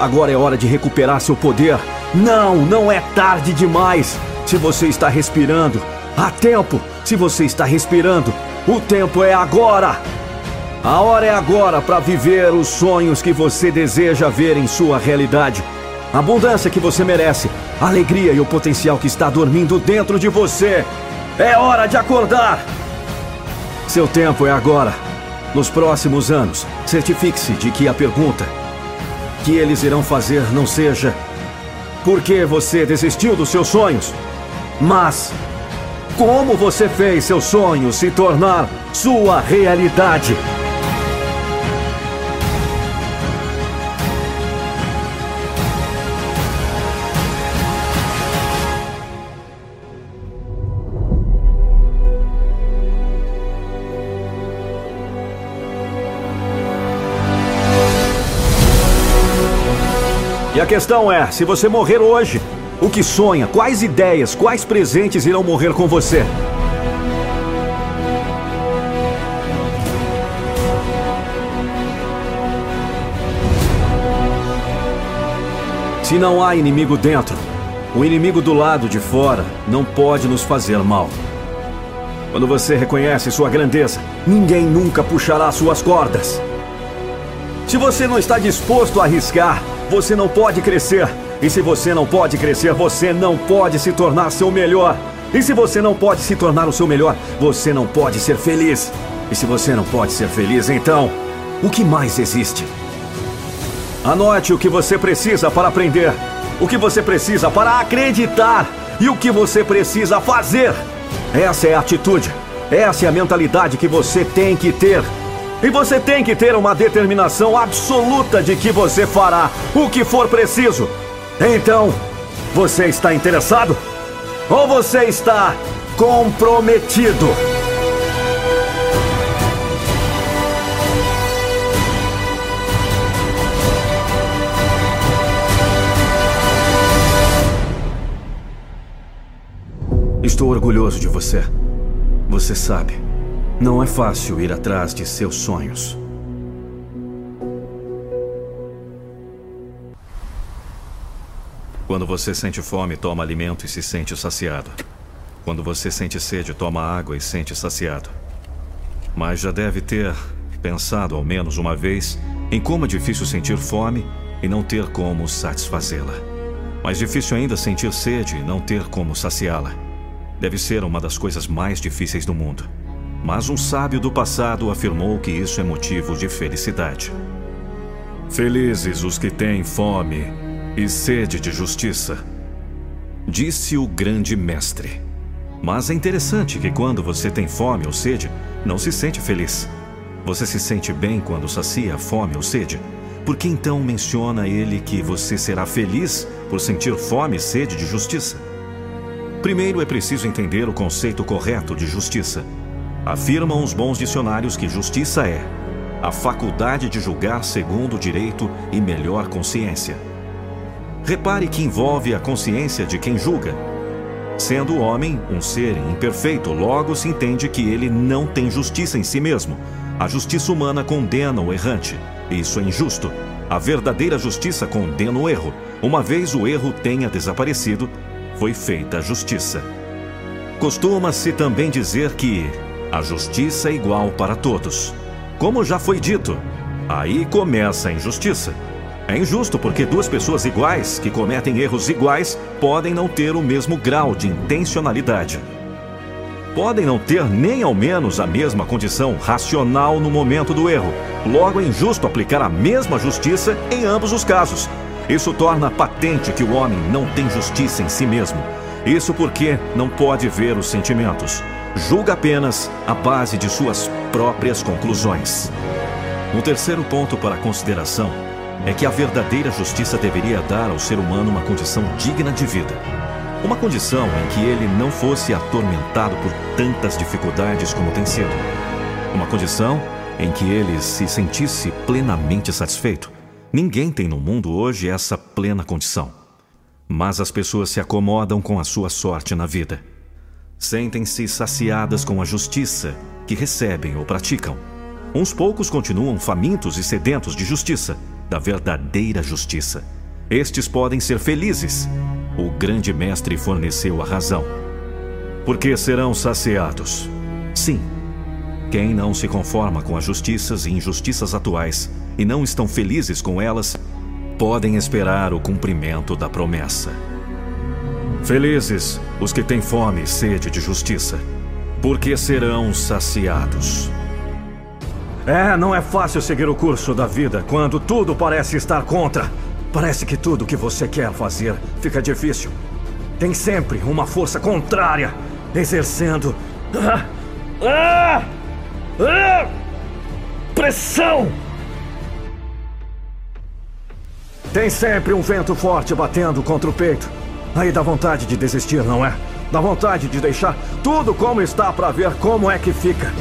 [SPEAKER 2] Agora é hora de recuperar seu poder. Não, não é tarde demais. Se você está respirando, há tempo. Se você está respirando, o tempo é agora. A hora é agora para viver os sonhos que você deseja ver em sua realidade. A abundância que você merece, a alegria e o potencial que está dormindo dentro de você. É hora de acordar! Seu tempo é agora. Nos próximos anos, certifique-se de que a pergunta que eles irão fazer não seja por que você desistiu dos seus sonhos, mas como você fez seu sonho se tornar sua realidade. E a questão é: se você morrer hoje, o que sonha, quais ideias, quais presentes irão morrer com você? Se não há inimigo dentro, o inimigo do lado de fora não pode nos fazer mal. Quando você reconhece sua grandeza, ninguém nunca puxará suas cordas. Se você não está disposto a arriscar, você não pode crescer. E se você não pode crescer, você não pode se tornar seu melhor. E se você não pode se tornar o seu melhor, você não pode ser feliz. E se você não pode ser feliz, então, o que mais existe? Anote o que você precisa para aprender, o que você precisa para acreditar e o que você precisa fazer. Essa é a atitude, essa é a mentalidade que você tem que ter. E você tem que ter uma determinação absoluta de que você fará o que for preciso. Então, você está interessado? Ou você está comprometido? Estou orgulhoso de você. Você sabe. Não é fácil ir atrás de seus sonhos. Quando você sente fome, toma alimento e se sente saciado. Quando você sente sede, toma água e sente saciado. Mas já deve ter pensado ao menos uma vez em como é difícil sentir fome e não ter como satisfazê-la. Mais difícil ainda sentir sede e não ter como saciá-la. Deve ser uma das coisas mais difíceis do mundo. Mas um sábio do passado afirmou que isso é motivo de felicidade. Felizes os que têm fome e sede de justiça. Disse o grande mestre. Mas é interessante que quando você tem fome ou sede, não se sente feliz. Você se sente bem quando sacia fome ou sede. Por que então menciona ele que você será feliz por sentir fome e sede de justiça? Primeiro é preciso entender o conceito correto de justiça. Afirmam os bons dicionários que justiça é a faculdade de julgar segundo o direito e melhor consciência. Repare que envolve a consciência de quem julga. Sendo o homem um ser imperfeito, logo se entende que ele não tem justiça em si mesmo. A justiça humana condena o errante. Isso é injusto. A verdadeira justiça condena o erro. Uma vez o erro tenha desaparecido, foi feita a justiça. Costuma-se também dizer que a justiça é igual para todos. Como já foi dito, aí começa a injustiça. É injusto porque duas pessoas iguais, que cometem erros iguais, podem não ter o mesmo grau de intencionalidade. Podem não ter nem ao menos a mesma condição racional no momento do erro. Logo, é injusto aplicar a mesma justiça em ambos os casos. Isso torna patente que o homem não tem justiça em si mesmo. Isso porque não pode ver os sentimentos julga apenas a base de suas próprias conclusões. Um terceiro ponto para consideração é que a verdadeira justiça deveria dar ao ser humano uma condição digna de vida. Uma condição em que ele não fosse atormentado por tantas dificuldades como tem sido. Uma condição em que ele se sentisse plenamente satisfeito. Ninguém tem no mundo hoje essa plena condição. Mas as pessoas se acomodam com a sua sorte na vida sentem-se saciadas com a justiça que recebem ou praticam. Uns poucos continuam famintos e sedentos de justiça, da verdadeira justiça. Estes podem ser felizes. O grande mestre forneceu a razão. Porque serão saciados. Sim. Quem não se conforma com as justiças e injustiças atuais e não estão felizes com elas, podem esperar o cumprimento da promessa. Felizes os que têm fome e sede de justiça, porque serão saciados. É, não é fácil seguir o curso da vida quando tudo parece estar contra. Parece que tudo que você quer fazer fica difícil. Tem sempre uma força contrária exercendo. Ah, ah, ah, pressão! Tem sempre um vento forte batendo contra o peito. Aí dá vontade de desistir, não é? Dá vontade de deixar tudo como está para ver como é que fica.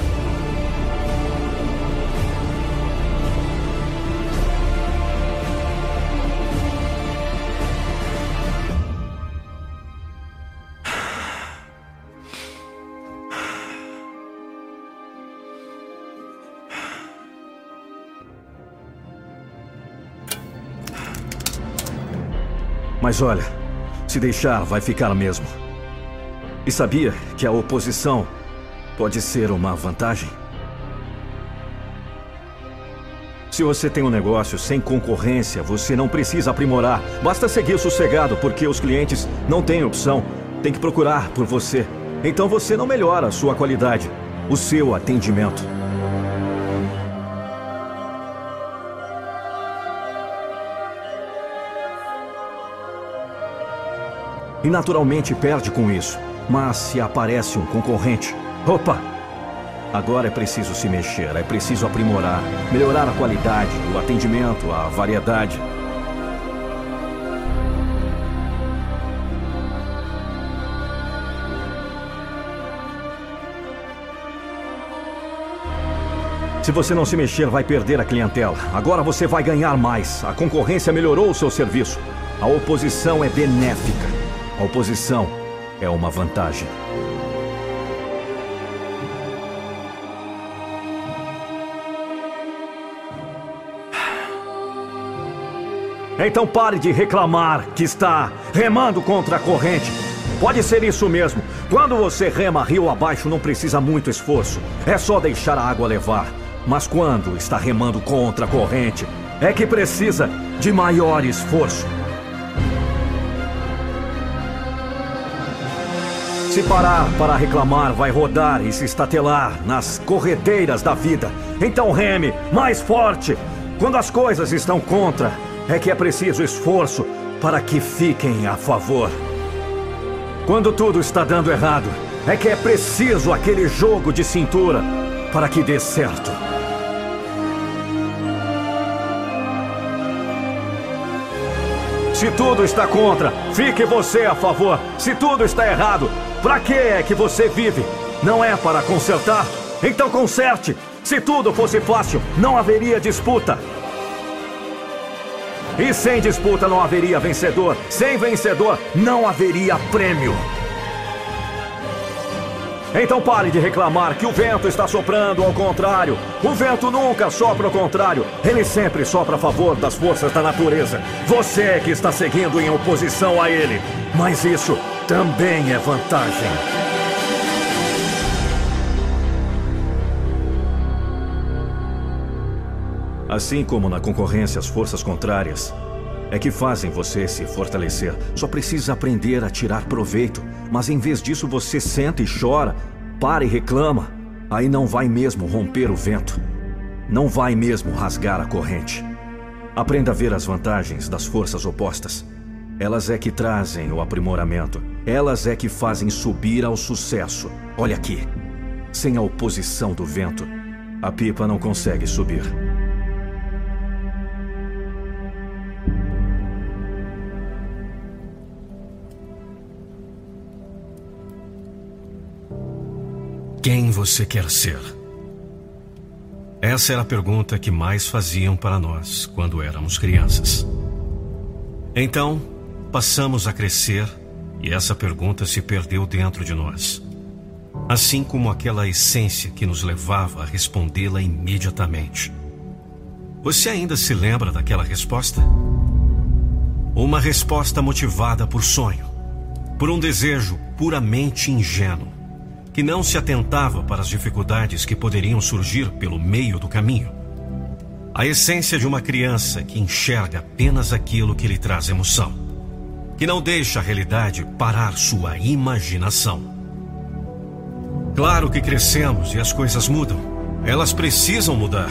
[SPEAKER 2] Mas olha, se deixar, vai ficar mesmo. E sabia que a oposição pode ser uma vantagem? Se você tem um negócio sem concorrência, você não precisa aprimorar. Basta seguir sossegado, porque os clientes não têm opção. Tem que procurar por você. Então você não melhora a sua qualidade, o seu atendimento. E naturalmente perde com isso. Mas se aparece um concorrente, opa! Agora é preciso se mexer, é preciso aprimorar, melhorar a qualidade, o atendimento, a variedade. Se você não se mexer, vai perder a clientela. Agora você vai ganhar mais. A concorrência melhorou o seu serviço. A oposição é benéfica. A oposição é uma vantagem. Então pare de reclamar que está remando contra a corrente. Pode ser isso mesmo. Quando você rema rio abaixo, não precisa muito esforço. É só deixar a água levar. Mas quando está remando contra a corrente, é que precisa de maior esforço. Se parar para reclamar, vai rodar e se estatelar nas corredeiras da vida. Então reme mais forte. Quando as coisas estão contra, é que é preciso esforço para que fiquem a favor.
[SPEAKER 8] Quando tudo está dando errado, é que é preciso aquele jogo de cintura para que dê certo. Se tudo está contra, fique você a favor. Se tudo está errado, para que é que você vive? Não é para consertar? Então conserte. Se tudo fosse fácil, não haveria disputa. E sem disputa não haveria vencedor. Sem vencedor, não haveria prêmio. Então pare de reclamar que o vento está soprando ao contrário. O vento nunca sopra ao contrário. Ele sempre sopra a favor das forças da natureza. Você é que está seguindo em oposição a ele. Mas isso também é vantagem. Assim como na concorrência as forças contrárias é que fazem você se fortalecer. Só precisa aprender a tirar proveito. Mas em vez disso você senta e chora, para e reclama. Aí não vai mesmo romper o vento. Não vai mesmo rasgar a corrente. Aprenda a ver as vantagens das forças opostas. Elas é que trazem o aprimoramento. Elas é que fazem subir ao sucesso. Olha aqui. Sem a oposição do vento, a pipa não consegue subir.
[SPEAKER 2] Quem você quer ser? Essa era a pergunta que mais faziam para nós quando éramos crianças. Então, passamos a crescer e essa pergunta se perdeu dentro de nós. Assim como aquela essência que nos levava a respondê-la imediatamente. Você ainda se lembra daquela resposta? Uma resposta motivada por sonho, por um desejo puramente ingênuo que não se atentava para as dificuldades que poderiam surgir pelo meio do caminho. A essência de uma criança que enxerga apenas aquilo que lhe traz emoção, que não deixa a realidade parar sua imaginação. Claro que crescemos e as coisas mudam. Elas precisam mudar.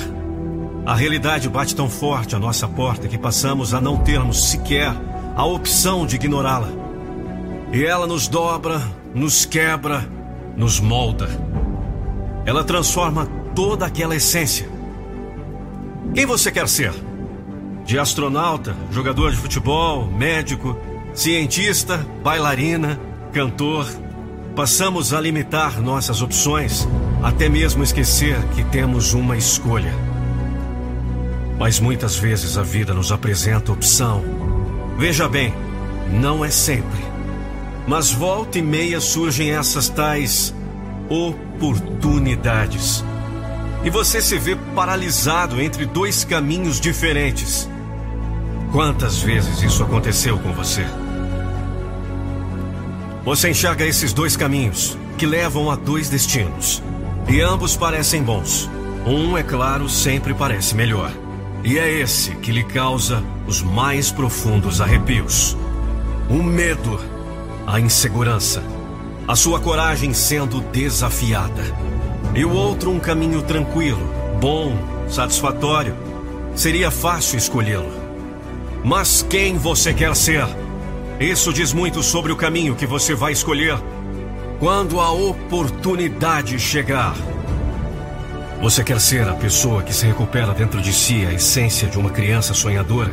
[SPEAKER 2] A realidade bate tão forte à nossa porta que passamos a não termos sequer a opção de ignorá-la. E ela nos dobra, nos quebra nos molda. Ela transforma toda aquela essência. Quem você quer ser? De astronauta, jogador de futebol, médico, cientista, bailarina, cantor. Passamos a limitar nossas opções, até mesmo esquecer que temos uma escolha. Mas muitas vezes a vida nos apresenta opção. Veja bem, não é sempre. Mas volta e meia surgem essas tais oportunidades. E você se vê paralisado entre dois caminhos diferentes. Quantas vezes isso aconteceu com você? Você enxerga esses dois caminhos que levam a dois destinos. E ambos parecem bons. Um, é claro, sempre parece melhor. E é esse que lhe causa os mais profundos arrepios. O medo a insegurança, a sua coragem sendo desafiada. E o outro um caminho tranquilo, bom, satisfatório. Seria fácil escolhê-lo. Mas quem você quer ser? Isso diz muito sobre o caminho que você vai escolher quando a oportunidade chegar. Você quer ser a pessoa que se recupera dentro de si a essência de uma criança sonhadora,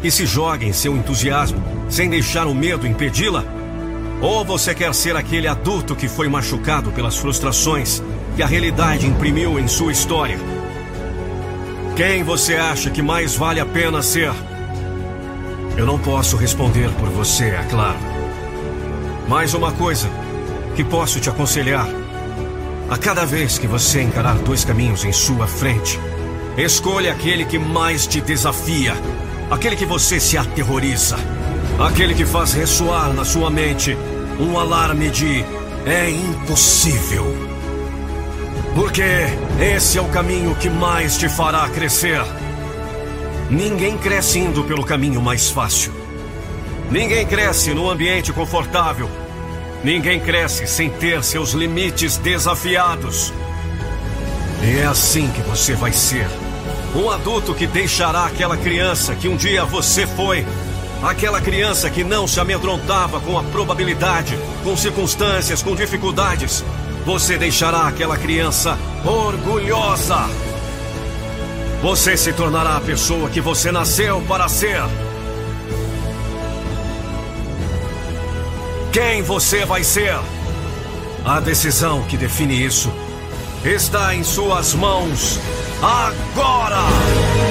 [SPEAKER 2] que se joga em seu entusiasmo sem deixar o medo impedi-la? Ou você quer ser aquele adulto que foi machucado pelas frustrações que a realidade imprimiu em sua história? Quem você acha que mais vale a pena ser? Eu não posso responder por você, é claro. Mais uma coisa que posso te aconselhar: a cada vez que você encarar dois caminhos em sua frente, escolha aquele que mais te desafia, aquele que você se aterroriza. Aquele que faz ressoar na sua mente um alarme de é impossível. Porque esse é o caminho que mais te fará crescer. Ninguém cresce indo pelo caminho mais fácil. Ninguém cresce no ambiente confortável. Ninguém cresce sem ter seus limites desafiados. E é assim que você vai ser. Um adulto que deixará aquela criança que um dia você foi Aquela criança que não se amedrontava com a probabilidade, com circunstâncias, com dificuldades. Você deixará aquela criança orgulhosa. Você se tornará a pessoa que você nasceu para ser. Quem você vai ser? A decisão que define isso está em suas mãos agora!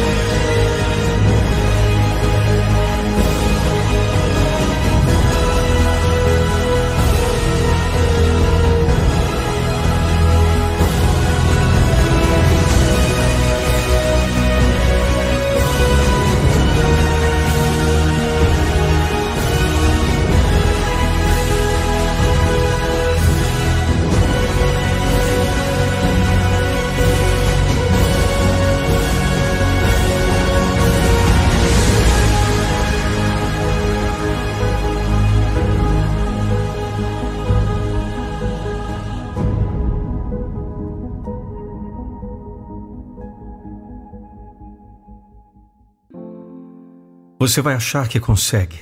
[SPEAKER 2] Você vai achar que consegue,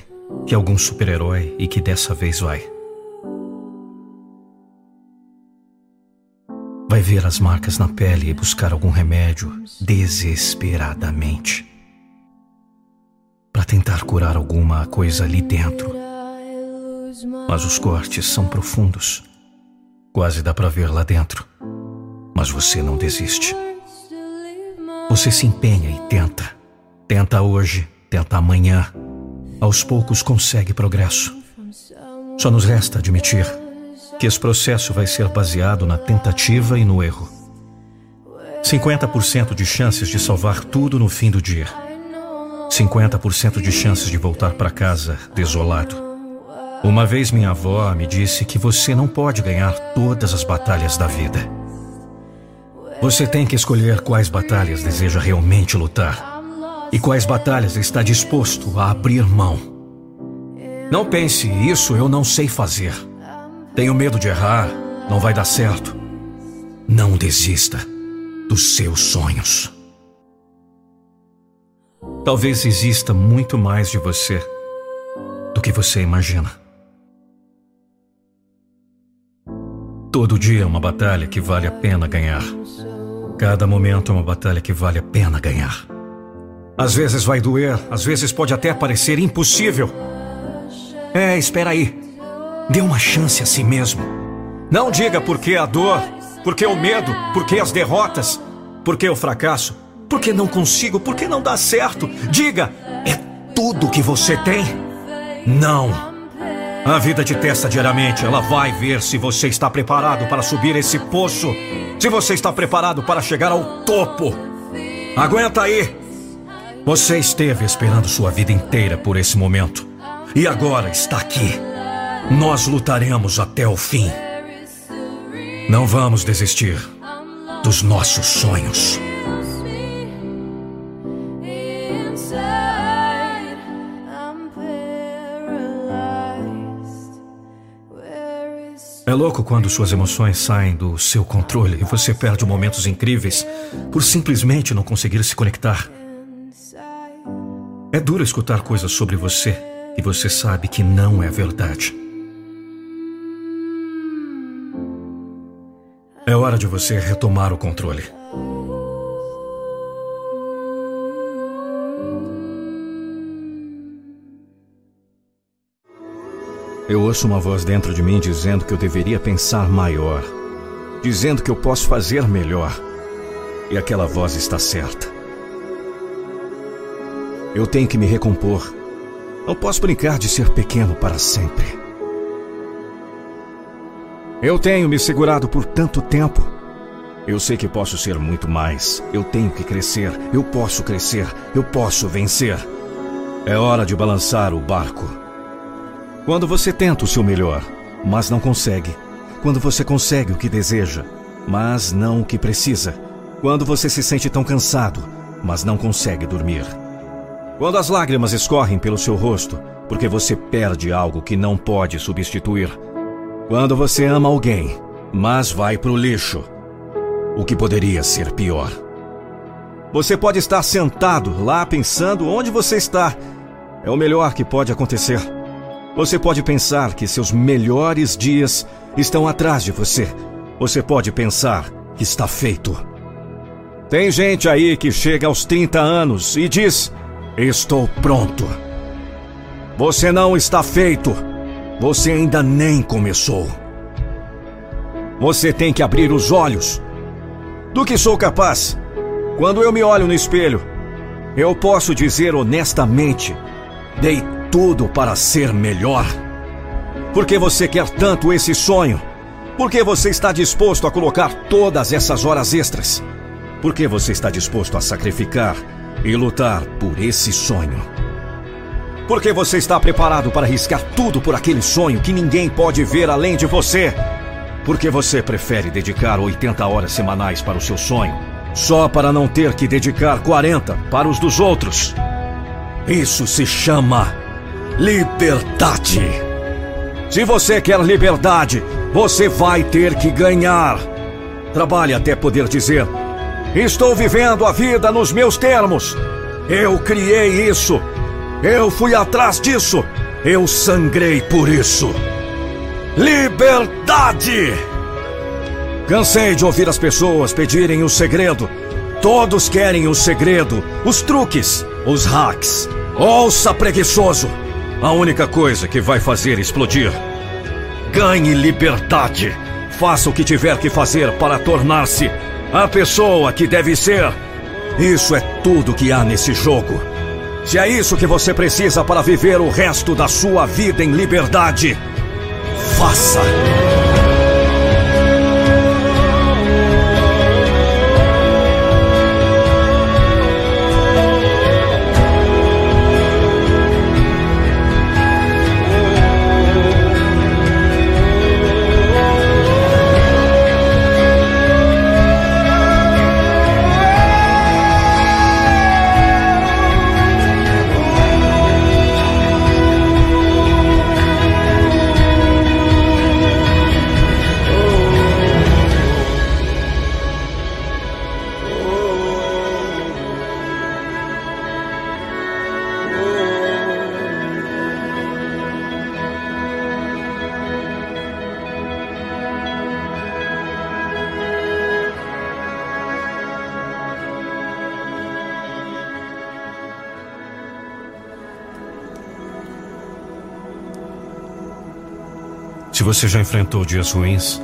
[SPEAKER 2] que é algum super-herói e que dessa vez vai. Vai ver as marcas na pele e buscar algum remédio desesperadamente para tentar curar alguma coisa ali dentro. Mas os cortes são profundos. Quase dá para ver lá dentro. Mas você não desiste. Você se empenha e tenta. Tenta hoje, Tenta amanhã. Aos poucos consegue progresso. Só nos resta admitir que esse processo vai ser baseado na tentativa e no erro. 50% de chances de salvar tudo no fim do dia. 50% de chances de voltar para casa desolado. Uma vez minha avó me disse que você não pode ganhar todas as batalhas da vida. Você tem que escolher quais batalhas deseja realmente lutar e quais batalhas está disposto a abrir mão. Não pense, isso eu não sei fazer. Tenho medo de errar, não vai dar certo. Não desista dos seus sonhos. Talvez exista muito mais de você do que você imagina. Todo dia é uma batalha que vale a pena ganhar. Cada momento é uma batalha que vale a pena ganhar. Às vezes vai doer, às vezes pode até parecer impossível. É, espera aí. Dê uma chance a si mesmo. Não diga por que a dor, por que o medo, por que as derrotas, por que o fracasso, por que não consigo, por que não dá certo. Diga, é tudo que você tem? Não. A vida te testa diariamente, ela vai ver se você está preparado para subir esse poço, se você está preparado para chegar ao topo. Aguenta aí. Você esteve esperando sua vida inteira por esse momento. E agora está aqui. Nós lutaremos até o fim. Não vamos desistir dos nossos sonhos. É louco quando suas emoções saem do seu controle e você perde momentos incríveis por simplesmente não conseguir se conectar. É duro escutar coisas sobre você e você sabe que não é verdade. É hora de você retomar o controle. Eu ouço uma voz dentro de mim dizendo que eu deveria pensar maior, dizendo que eu posso fazer melhor. E aquela voz está certa. Eu tenho que me recompor. Não posso brincar de ser pequeno para sempre. Eu tenho me segurado por tanto tempo. Eu sei que posso ser muito mais. Eu tenho que crescer. Eu posso crescer. Eu posso vencer. É hora de balançar o barco. Quando você tenta o seu melhor, mas não consegue. Quando você consegue o que deseja, mas não o que precisa. Quando você se sente tão cansado, mas não consegue dormir. Quando as lágrimas escorrem pelo seu rosto, porque você perde algo que não pode substituir. Quando você ama alguém, mas vai para o lixo. O que poderia ser pior. Você pode estar sentado lá pensando onde você está. é o melhor que pode acontecer. Você pode pensar que seus melhores dias estão atrás de você. Você pode pensar que está feito. Tem gente aí que chega aos 30 anos e diz: Estou pronto. Você não está feito. Você ainda nem começou. Você tem que abrir os olhos. Do que sou capaz? Quando eu me olho no espelho, eu posso dizer honestamente: dei tudo para ser melhor. Por que você quer tanto esse sonho? Por que você está disposto a colocar todas essas horas extras? Por que você está disposto a sacrificar e lutar por esse sonho? Por que você está preparado para arriscar tudo por aquele sonho que ninguém pode ver além de você? Porque você prefere dedicar 80 horas semanais para o seu sonho, só para não ter que dedicar 40 para os dos outros. Isso se chama liberdade. Se você quer liberdade, você vai ter que ganhar. Trabalhe até poder dizer: Estou vivendo a vida nos meus termos. Eu criei isso. Eu fui atrás disso. Eu sangrei por isso. Liberdade! Cansei de ouvir as pessoas pedirem o segredo. Todos querem o segredo, os truques, os hacks. Ouça, preguiçoso! A única coisa que vai fazer explodir. Ganhe liberdade. Faça o que tiver que fazer para tornar-se a pessoa que deve ser. Isso é tudo que há nesse jogo. Se é isso que você precisa para viver o resto da sua vida em liberdade, faça!
[SPEAKER 5] Você já enfrentou dias ruins,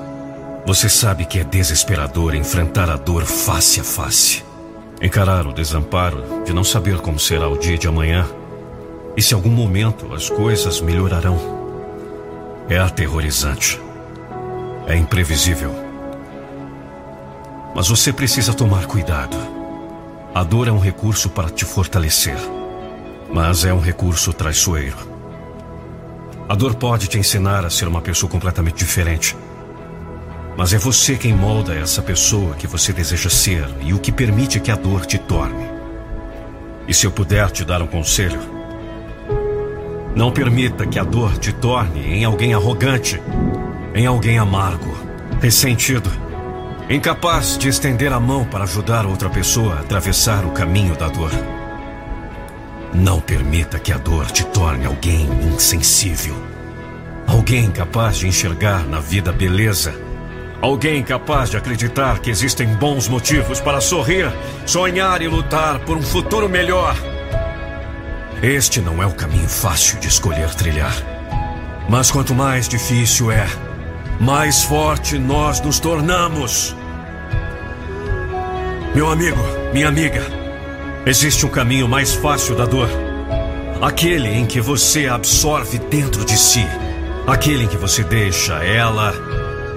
[SPEAKER 5] você sabe que é desesperador enfrentar a dor face a face. Encarar o desamparo de não saber como será o dia de amanhã e se algum momento as coisas melhorarão. É aterrorizante. É imprevisível. Mas você precisa tomar cuidado. A dor é um recurso para te fortalecer, mas é um recurso traiçoeiro. A dor pode te ensinar a ser uma pessoa completamente diferente. Mas é você quem molda essa pessoa que você deseja ser e o que permite que a dor te torne. E se eu puder te dar um conselho, não permita que a dor te torne em alguém arrogante, em alguém amargo, ressentido, incapaz de estender a mão para ajudar outra pessoa a atravessar o caminho da dor. Não permita que a dor te torne alguém insensível. Alguém capaz de enxergar na vida beleza. Alguém capaz de acreditar que existem bons motivos para sorrir, sonhar e lutar por um futuro melhor. Este não é o caminho fácil de escolher trilhar. Mas quanto mais difícil é, mais forte nós nos tornamos. Meu amigo, minha amiga, Existe um caminho mais fácil da dor. Aquele em que você absorve dentro de si. Aquele em que você deixa ela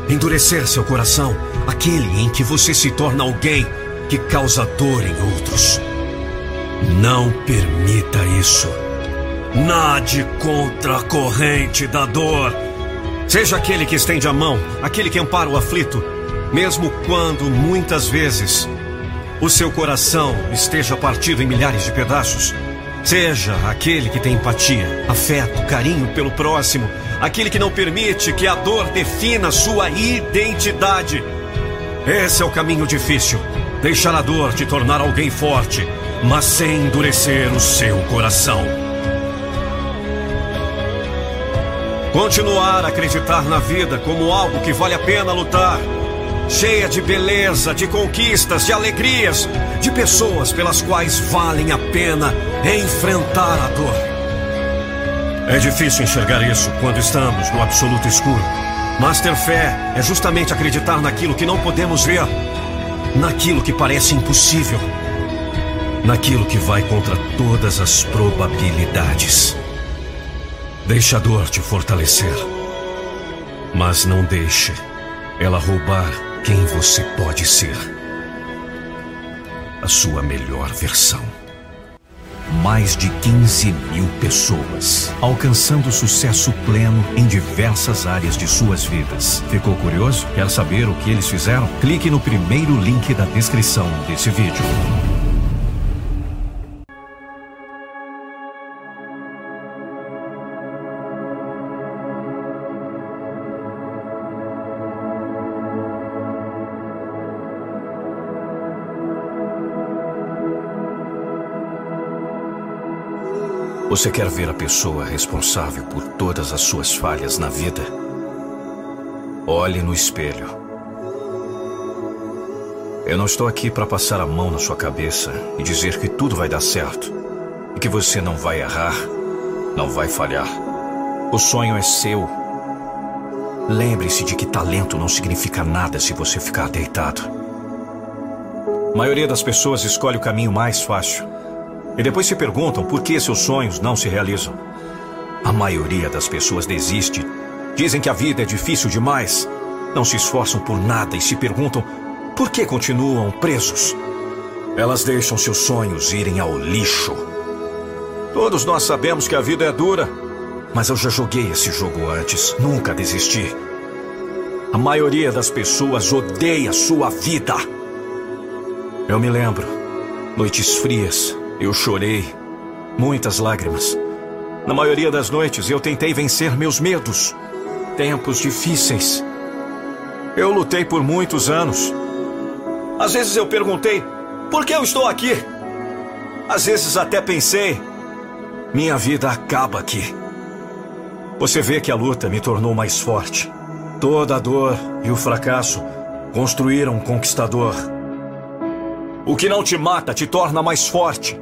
[SPEAKER 5] endurecer seu coração. Aquele em que você se torna alguém que causa dor em outros. Não permita isso. Nade contra a corrente da dor. Seja aquele que estende a mão, aquele que ampara o aflito, mesmo quando muitas vezes o seu coração esteja partido em milhares de pedaços. Seja aquele que tem empatia, afeto, carinho pelo próximo, aquele que não permite que a dor defina sua identidade. Esse é o caminho difícil. Deixar a dor te tornar alguém forte, mas sem endurecer o seu coração.
[SPEAKER 2] Continuar a acreditar na vida como algo que vale a pena lutar. Cheia de beleza, de conquistas, de alegrias, de pessoas pelas quais valem a pena enfrentar a dor. É difícil enxergar isso quando estamos no absoluto escuro. Mas ter fé é justamente acreditar naquilo que não podemos ver, naquilo que parece impossível, naquilo que vai contra todas as probabilidades. Deixe a dor te fortalecer, mas não deixe ela roubar quem você pode ser. A sua melhor versão mais de 15 mil pessoas, alcançando sucesso pleno em diversas áreas de suas vidas. Ficou curioso? Quer saber o que eles fizeram? Clique no primeiro link da descrição desse vídeo. Você quer ver a pessoa responsável por todas as suas falhas na vida? Olhe no espelho. Eu não estou aqui para passar a mão na sua cabeça e dizer que tudo vai dar certo e que você não vai errar, não vai falhar. O sonho é seu. Lembre-se de que talento não significa nada se você ficar deitado. A maioria das pessoas escolhe o caminho mais fácil e depois se perguntam por que seus sonhos não se realizam. A maioria das pessoas desiste. Dizem que a vida é difícil demais. Não se esforçam por nada e se perguntam por que continuam presos. Elas deixam seus sonhos irem ao lixo. Todos nós sabemos que a vida é dura, mas eu já joguei esse jogo antes, nunca desisti. A maioria das pessoas odeia sua vida. Eu me lembro, noites frias, eu chorei, muitas lágrimas. Na maioria das noites eu tentei vencer meus medos. Tempos difíceis. Eu lutei por muitos anos. Às vezes eu perguntei: por que eu estou aqui? Às vezes até pensei: minha vida acaba aqui. Você vê que a luta me tornou mais forte. Toda a dor e o fracasso construíram um conquistador. O que não te mata te torna mais forte.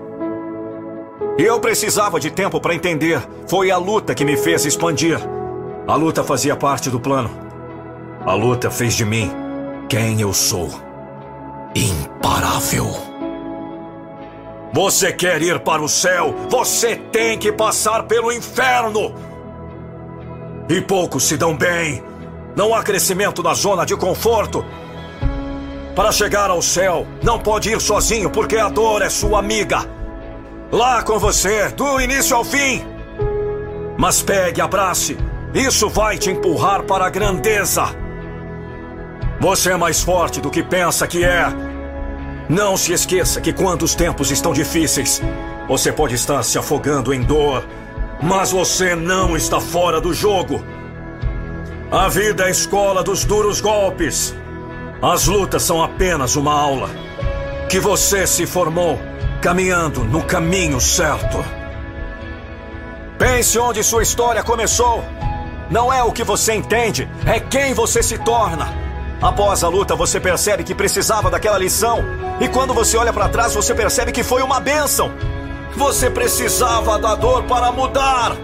[SPEAKER 2] Eu precisava de tempo para entender. Foi a luta que me fez expandir. A luta fazia parte do plano. A luta fez de mim quem eu sou. Imparável. Você quer ir para o céu? Você tem que passar pelo inferno. E poucos se dão bem. Não há crescimento na zona de conforto. Para chegar ao céu, não pode ir sozinho porque a dor é sua amiga. Lá com você, do início ao fim. Mas pegue, abrace. Isso vai te empurrar para a grandeza. Você é mais forte do que pensa que é. Não se esqueça que quando os tempos estão difíceis, você pode estar se afogando em dor, mas você não está fora do jogo. A vida é a escola dos duros golpes. As lutas são apenas uma aula que você se formou caminhando no caminho certo. Pense onde sua história começou. Não é o que você entende, é quem você se torna. Após a luta, você percebe que precisava daquela lição. E quando você olha para trás, você percebe que foi uma bênção. Você precisava da dor para mudar.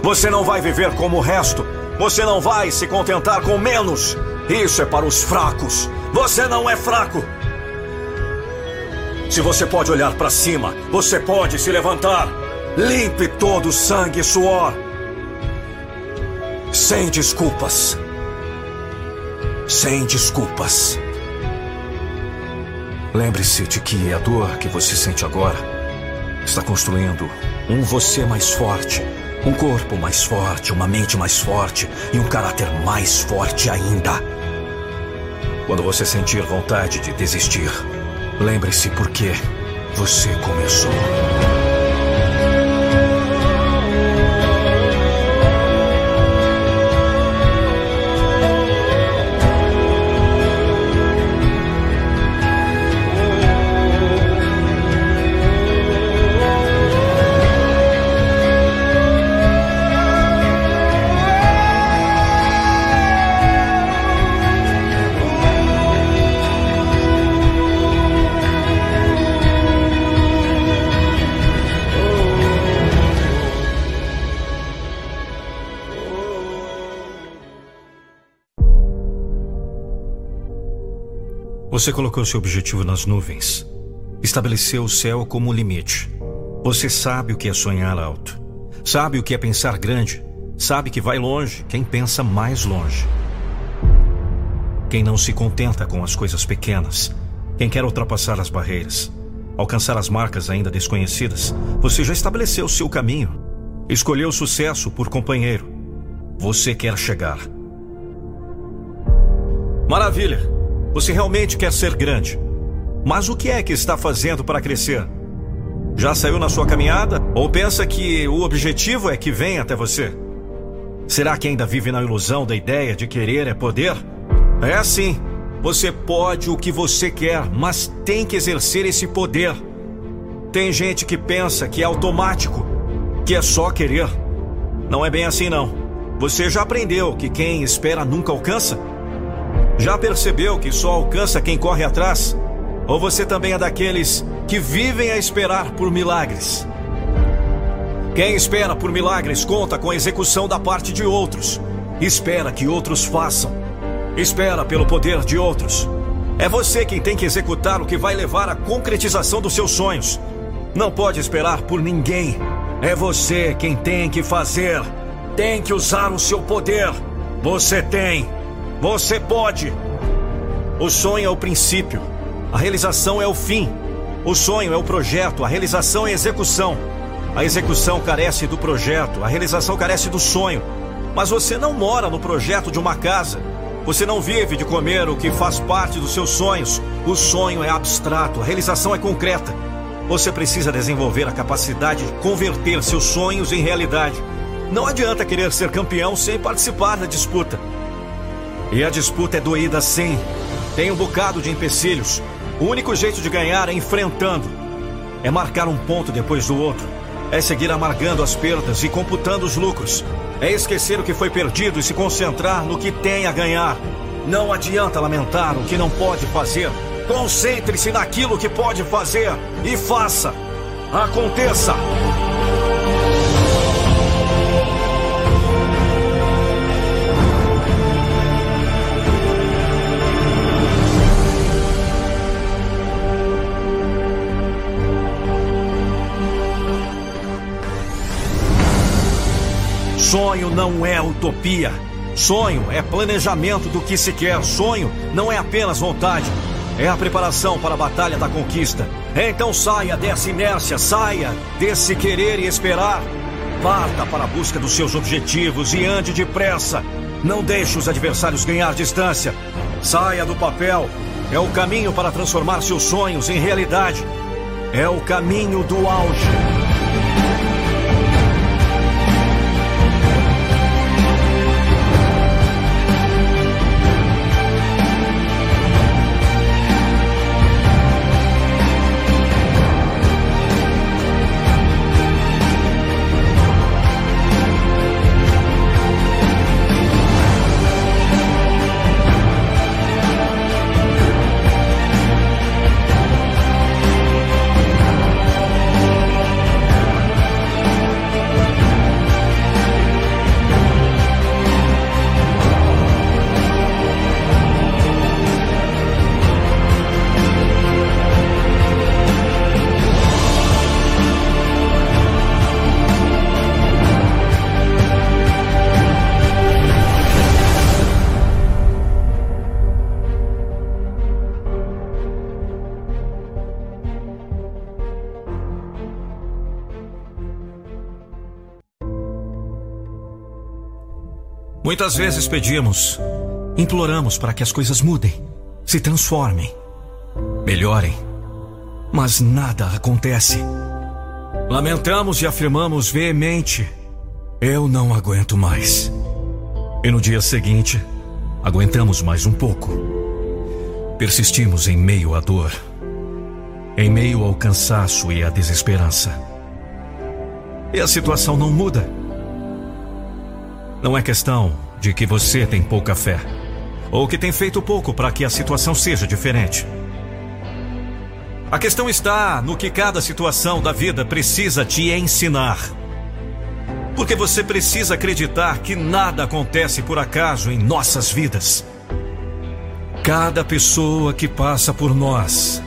[SPEAKER 2] Você não vai viver como o resto. Você não vai se contentar com menos. Isso é para os fracos. Você não é fraco. Se você pode olhar para cima, você pode se levantar. Limpe todo o sangue e suor. Sem desculpas. Sem desculpas. Lembre-se de que a dor que você sente agora está construindo um você mais forte, um corpo mais forte, uma mente mais forte e um caráter mais forte ainda. Quando você sentir vontade de desistir, Lembre-se por que você começou. Você colocou seu objetivo nas nuvens. Estabeleceu o céu como limite. Você sabe o que é sonhar alto. Sabe o que é pensar grande. Sabe que vai longe quem pensa mais longe. Quem não se contenta com as coisas pequenas. Quem quer ultrapassar as barreiras. Alcançar as marcas ainda desconhecidas. Você já estabeleceu seu caminho. Escolheu o sucesso por companheiro. Você quer chegar. Maravilha! Você realmente quer ser grande. Mas o que é que está fazendo para crescer? Já saiu na sua caminhada? Ou pensa que o objetivo é que venha até você? Será que ainda vive na ilusão da ideia de querer é poder? É assim. Você pode o que você quer, mas tem que exercer esse poder. Tem gente que pensa que é automático, que é só querer. Não é bem assim, não. Você já aprendeu que quem espera nunca alcança? Já percebeu que só alcança quem corre atrás? Ou você também é daqueles que vivem a esperar por milagres? Quem espera por milagres conta com a execução da parte de outros. Espera que outros façam. Espera pelo poder de outros. É você quem tem que executar o que vai levar à concretização dos seus sonhos. Não pode esperar por ninguém. É você quem tem que fazer. Tem que usar o seu poder. Você tem. Você pode. O sonho é o princípio, a realização é o fim. O sonho é o projeto, a realização é a execução. A execução carece do projeto, a realização carece do sonho. Mas você não mora no projeto de uma casa. Você não vive de comer o que faz parte dos seus sonhos. O sonho é abstrato, a realização é concreta. Você precisa desenvolver a capacidade de converter seus sonhos em realidade. Não adianta querer ser campeão sem participar da disputa. E a disputa é doída sim. Tem um bocado de empecilhos. O único jeito de ganhar é enfrentando. É marcar um ponto depois do outro. É seguir amargando as perdas e computando os lucros. É esquecer o que foi perdido e se concentrar no que tem a ganhar. Não adianta lamentar o que não pode fazer. Concentre-se naquilo que pode fazer e faça. Aconteça! Sonho não é utopia. Sonho é planejamento do que se quer. Sonho não é apenas vontade. É a preparação para a batalha da conquista. Então saia dessa inércia, saia desse querer e esperar. Parta para a busca dos seus objetivos e ande depressa. Não deixe os adversários ganhar distância. Saia do papel. É o caminho para transformar seus sonhos em realidade. É o caminho do auge. Muitas vezes pedimos, imploramos para que as coisas mudem, se transformem, melhorem, mas nada acontece. Lamentamos e afirmamos veemente: Eu não aguento mais. E no dia seguinte, aguentamos mais um pouco. Persistimos em meio à dor, em meio ao cansaço e à desesperança. E a situação não muda. Não é questão de que você tem pouca fé ou que tem feito pouco para que a situação seja diferente. A questão está no que cada situação da vida precisa te ensinar. Porque você precisa acreditar que nada acontece por acaso em nossas vidas. Cada pessoa que passa por nós,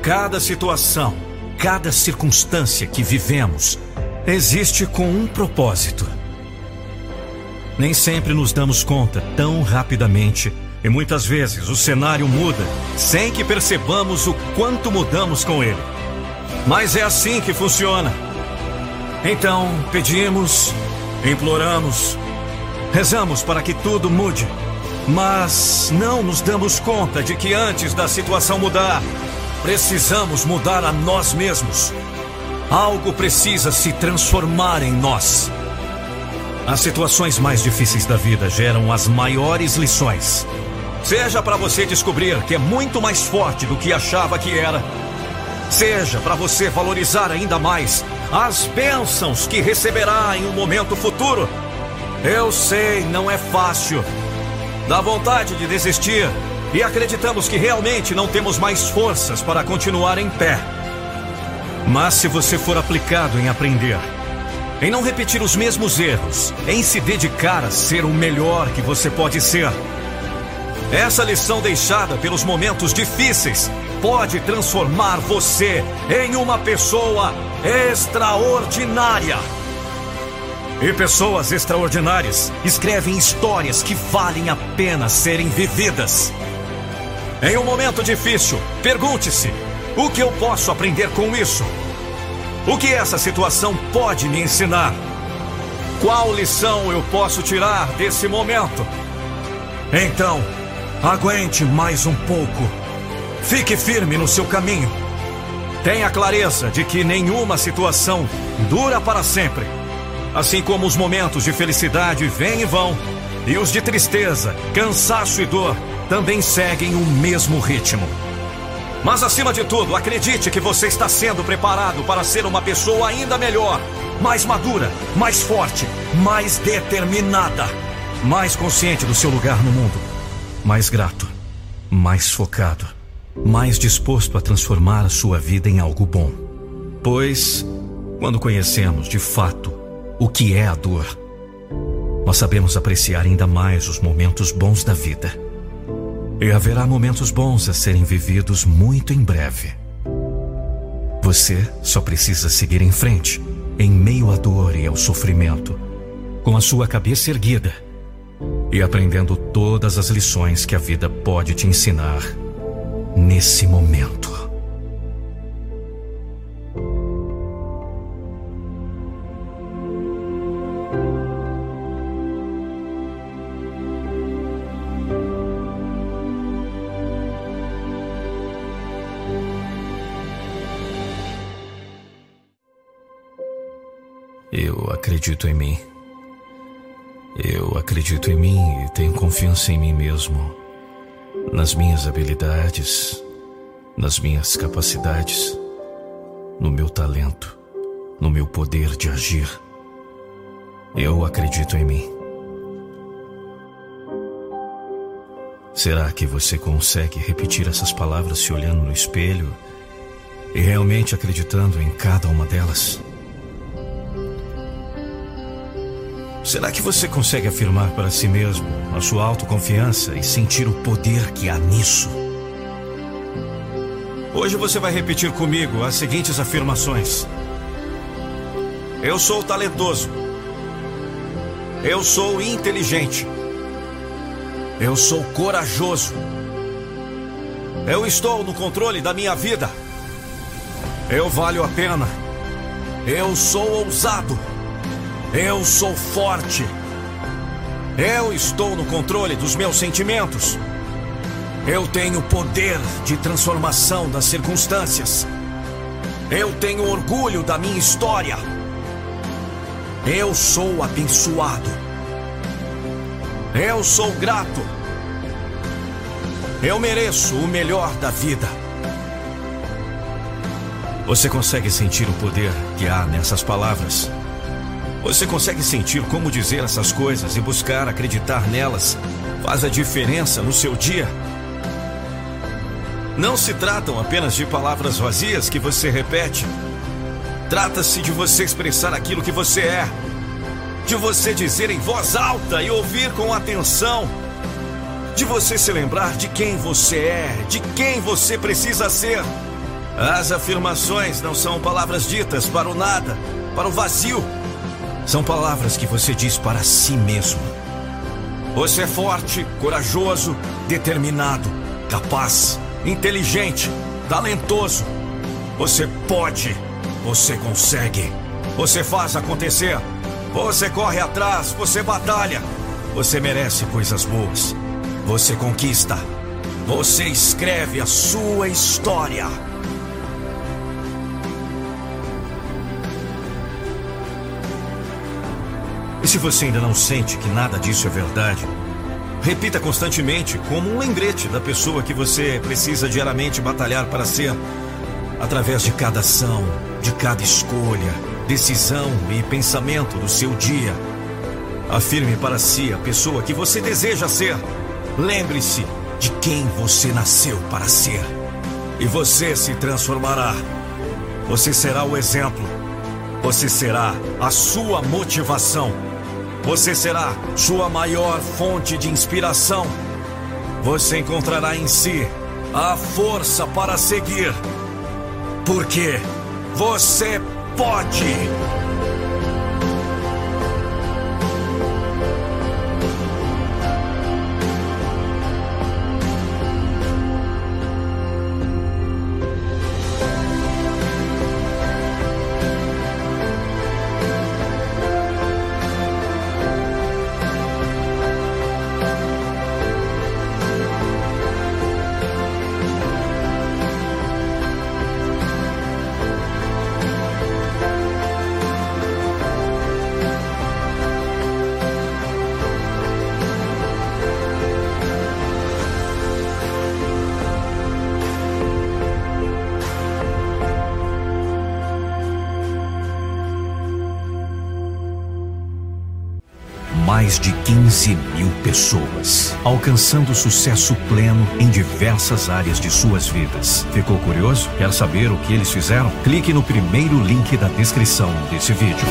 [SPEAKER 2] cada situação, cada circunstância que vivemos, existe com um propósito. Nem sempre nos damos conta tão rapidamente e muitas vezes o cenário muda sem que percebamos o quanto mudamos com ele. Mas é assim que funciona. Então, pedimos, imploramos, rezamos para que tudo mude. Mas não nos damos conta de que antes da situação mudar, precisamos mudar a nós mesmos. Algo precisa se transformar em nós. As situações mais difíceis da vida geram as maiores lições. Seja para você descobrir que é muito mais forte do que achava que era. Seja para você valorizar ainda mais as bênçãos que receberá em um momento futuro. Eu sei, não é fácil. Dá vontade de desistir e acreditamos que realmente não temos mais forças para continuar em pé. Mas se você for aplicado em aprender, em não repetir os mesmos erros, em se dedicar a ser o melhor que você pode ser, essa lição deixada pelos momentos difíceis pode transformar você em uma pessoa extraordinária. E pessoas extraordinárias escrevem histórias que valem a pena serem vividas. Em um momento difícil, pergunte-se: o que eu posso aprender com isso? O que essa situação pode me ensinar? Qual lição eu posso tirar desse momento? Então, Aguente mais um pouco. Fique firme no seu caminho. Tenha clareza de que nenhuma situação dura para sempre. Assim como os momentos de felicidade vêm e vão, e os de tristeza, cansaço e dor também seguem o mesmo ritmo. Mas acima de tudo, acredite que você está sendo preparado para ser uma pessoa ainda melhor, mais madura, mais forte, mais determinada, mais consciente do seu lugar no mundo mais grato, mais focado, mais disposto a transformar a sua vida em algo bom. Pois, quando conhecemos de fato o que é a dor, nós sabemos apreciar ainda mais os momentos bons da vida. E haverá momentos bons a serem vividos muito em breve. Você só precisa seguir em frente, em meio à dor e ao sofrimento, com a sua cabeça erguida e aprendendo todas as lições que a vida pode te ensinar nesse momento.
[SPEAKER 5] Acredito em mim. Eu acredito em mim e tenho confiança em mim mesmo, nas minhas habilidades, nas minhas capacidades, no meu talento, no meu poder de agir. Eu acredito em mim. Será que você consegue repetir essas palavras se olhando no espelho e realmente acreditando em cada uma delas? Será que você consegue afirmar para si mesmo a sua autoconfiança e sentir o poder que há nisso? Hoje você vai repetir comigo as seguintes afirmações: Eu sou talentoso. Eu sou inteligente. Eu sou corajoso. Eu estou no controle da minha vida. Eu valho a pena. Eu sou ousado. Eu sou forte. Eu estou no controle dos meus sentimentos. Eu tenho poder de transformação das circunstâncias. Eu tenho orgulho da minha história. Eu sou abençoado. Eu sou grato. Eu mereço o melhor da vida. Você consegue sentir o poder que há nessas palavras? Você consegue sentir como dizer essas coisas e buscar acreditar nelas faz a diferença no seu dia? Não se tratam apenas de palavras vazias que você repete. Trata-se de você expressar aquilo que você é, de você dizer em voz alta e ouvir com atenção,
[SPEAKER 2] de você se lembrar de quem você é, de quem você precisa ser. As afirmações não são palavras ditas para o nada, para o vazio. São palavras que você diz para si mesmo. Você é forte, corajoso, determinado, capaz, inteligente, talentoso. Você pode, você consegue, você faz acontecer, você corre atrás, você batalha, você merece coisas boas. Você conquista. Você escreve a sua história. E se você ainda não sente que nada disso é verdade, repita constantemente como um lembrete da pessoa que você precisa diariamente batalhar para ser, através de cada ação, de cada escolha, decisão e pensamento do seu dia. Afirme para si a pessoa que você deseja ser. Lembre-se de quem você nasceu para ser. E você se transformará. Você será o exemplo. Você será a sua motivação. Você será sua maior fonte de inspiração. Você encontrará em si a força para seguir. Porque você pode. 15 mil pessoas, alcançando sucesso pleno em diversas áreas de suas vidas. Ficou curioso? Quer saber o que eles fizeram? Clique no primeiro link da descrição desse vídeo.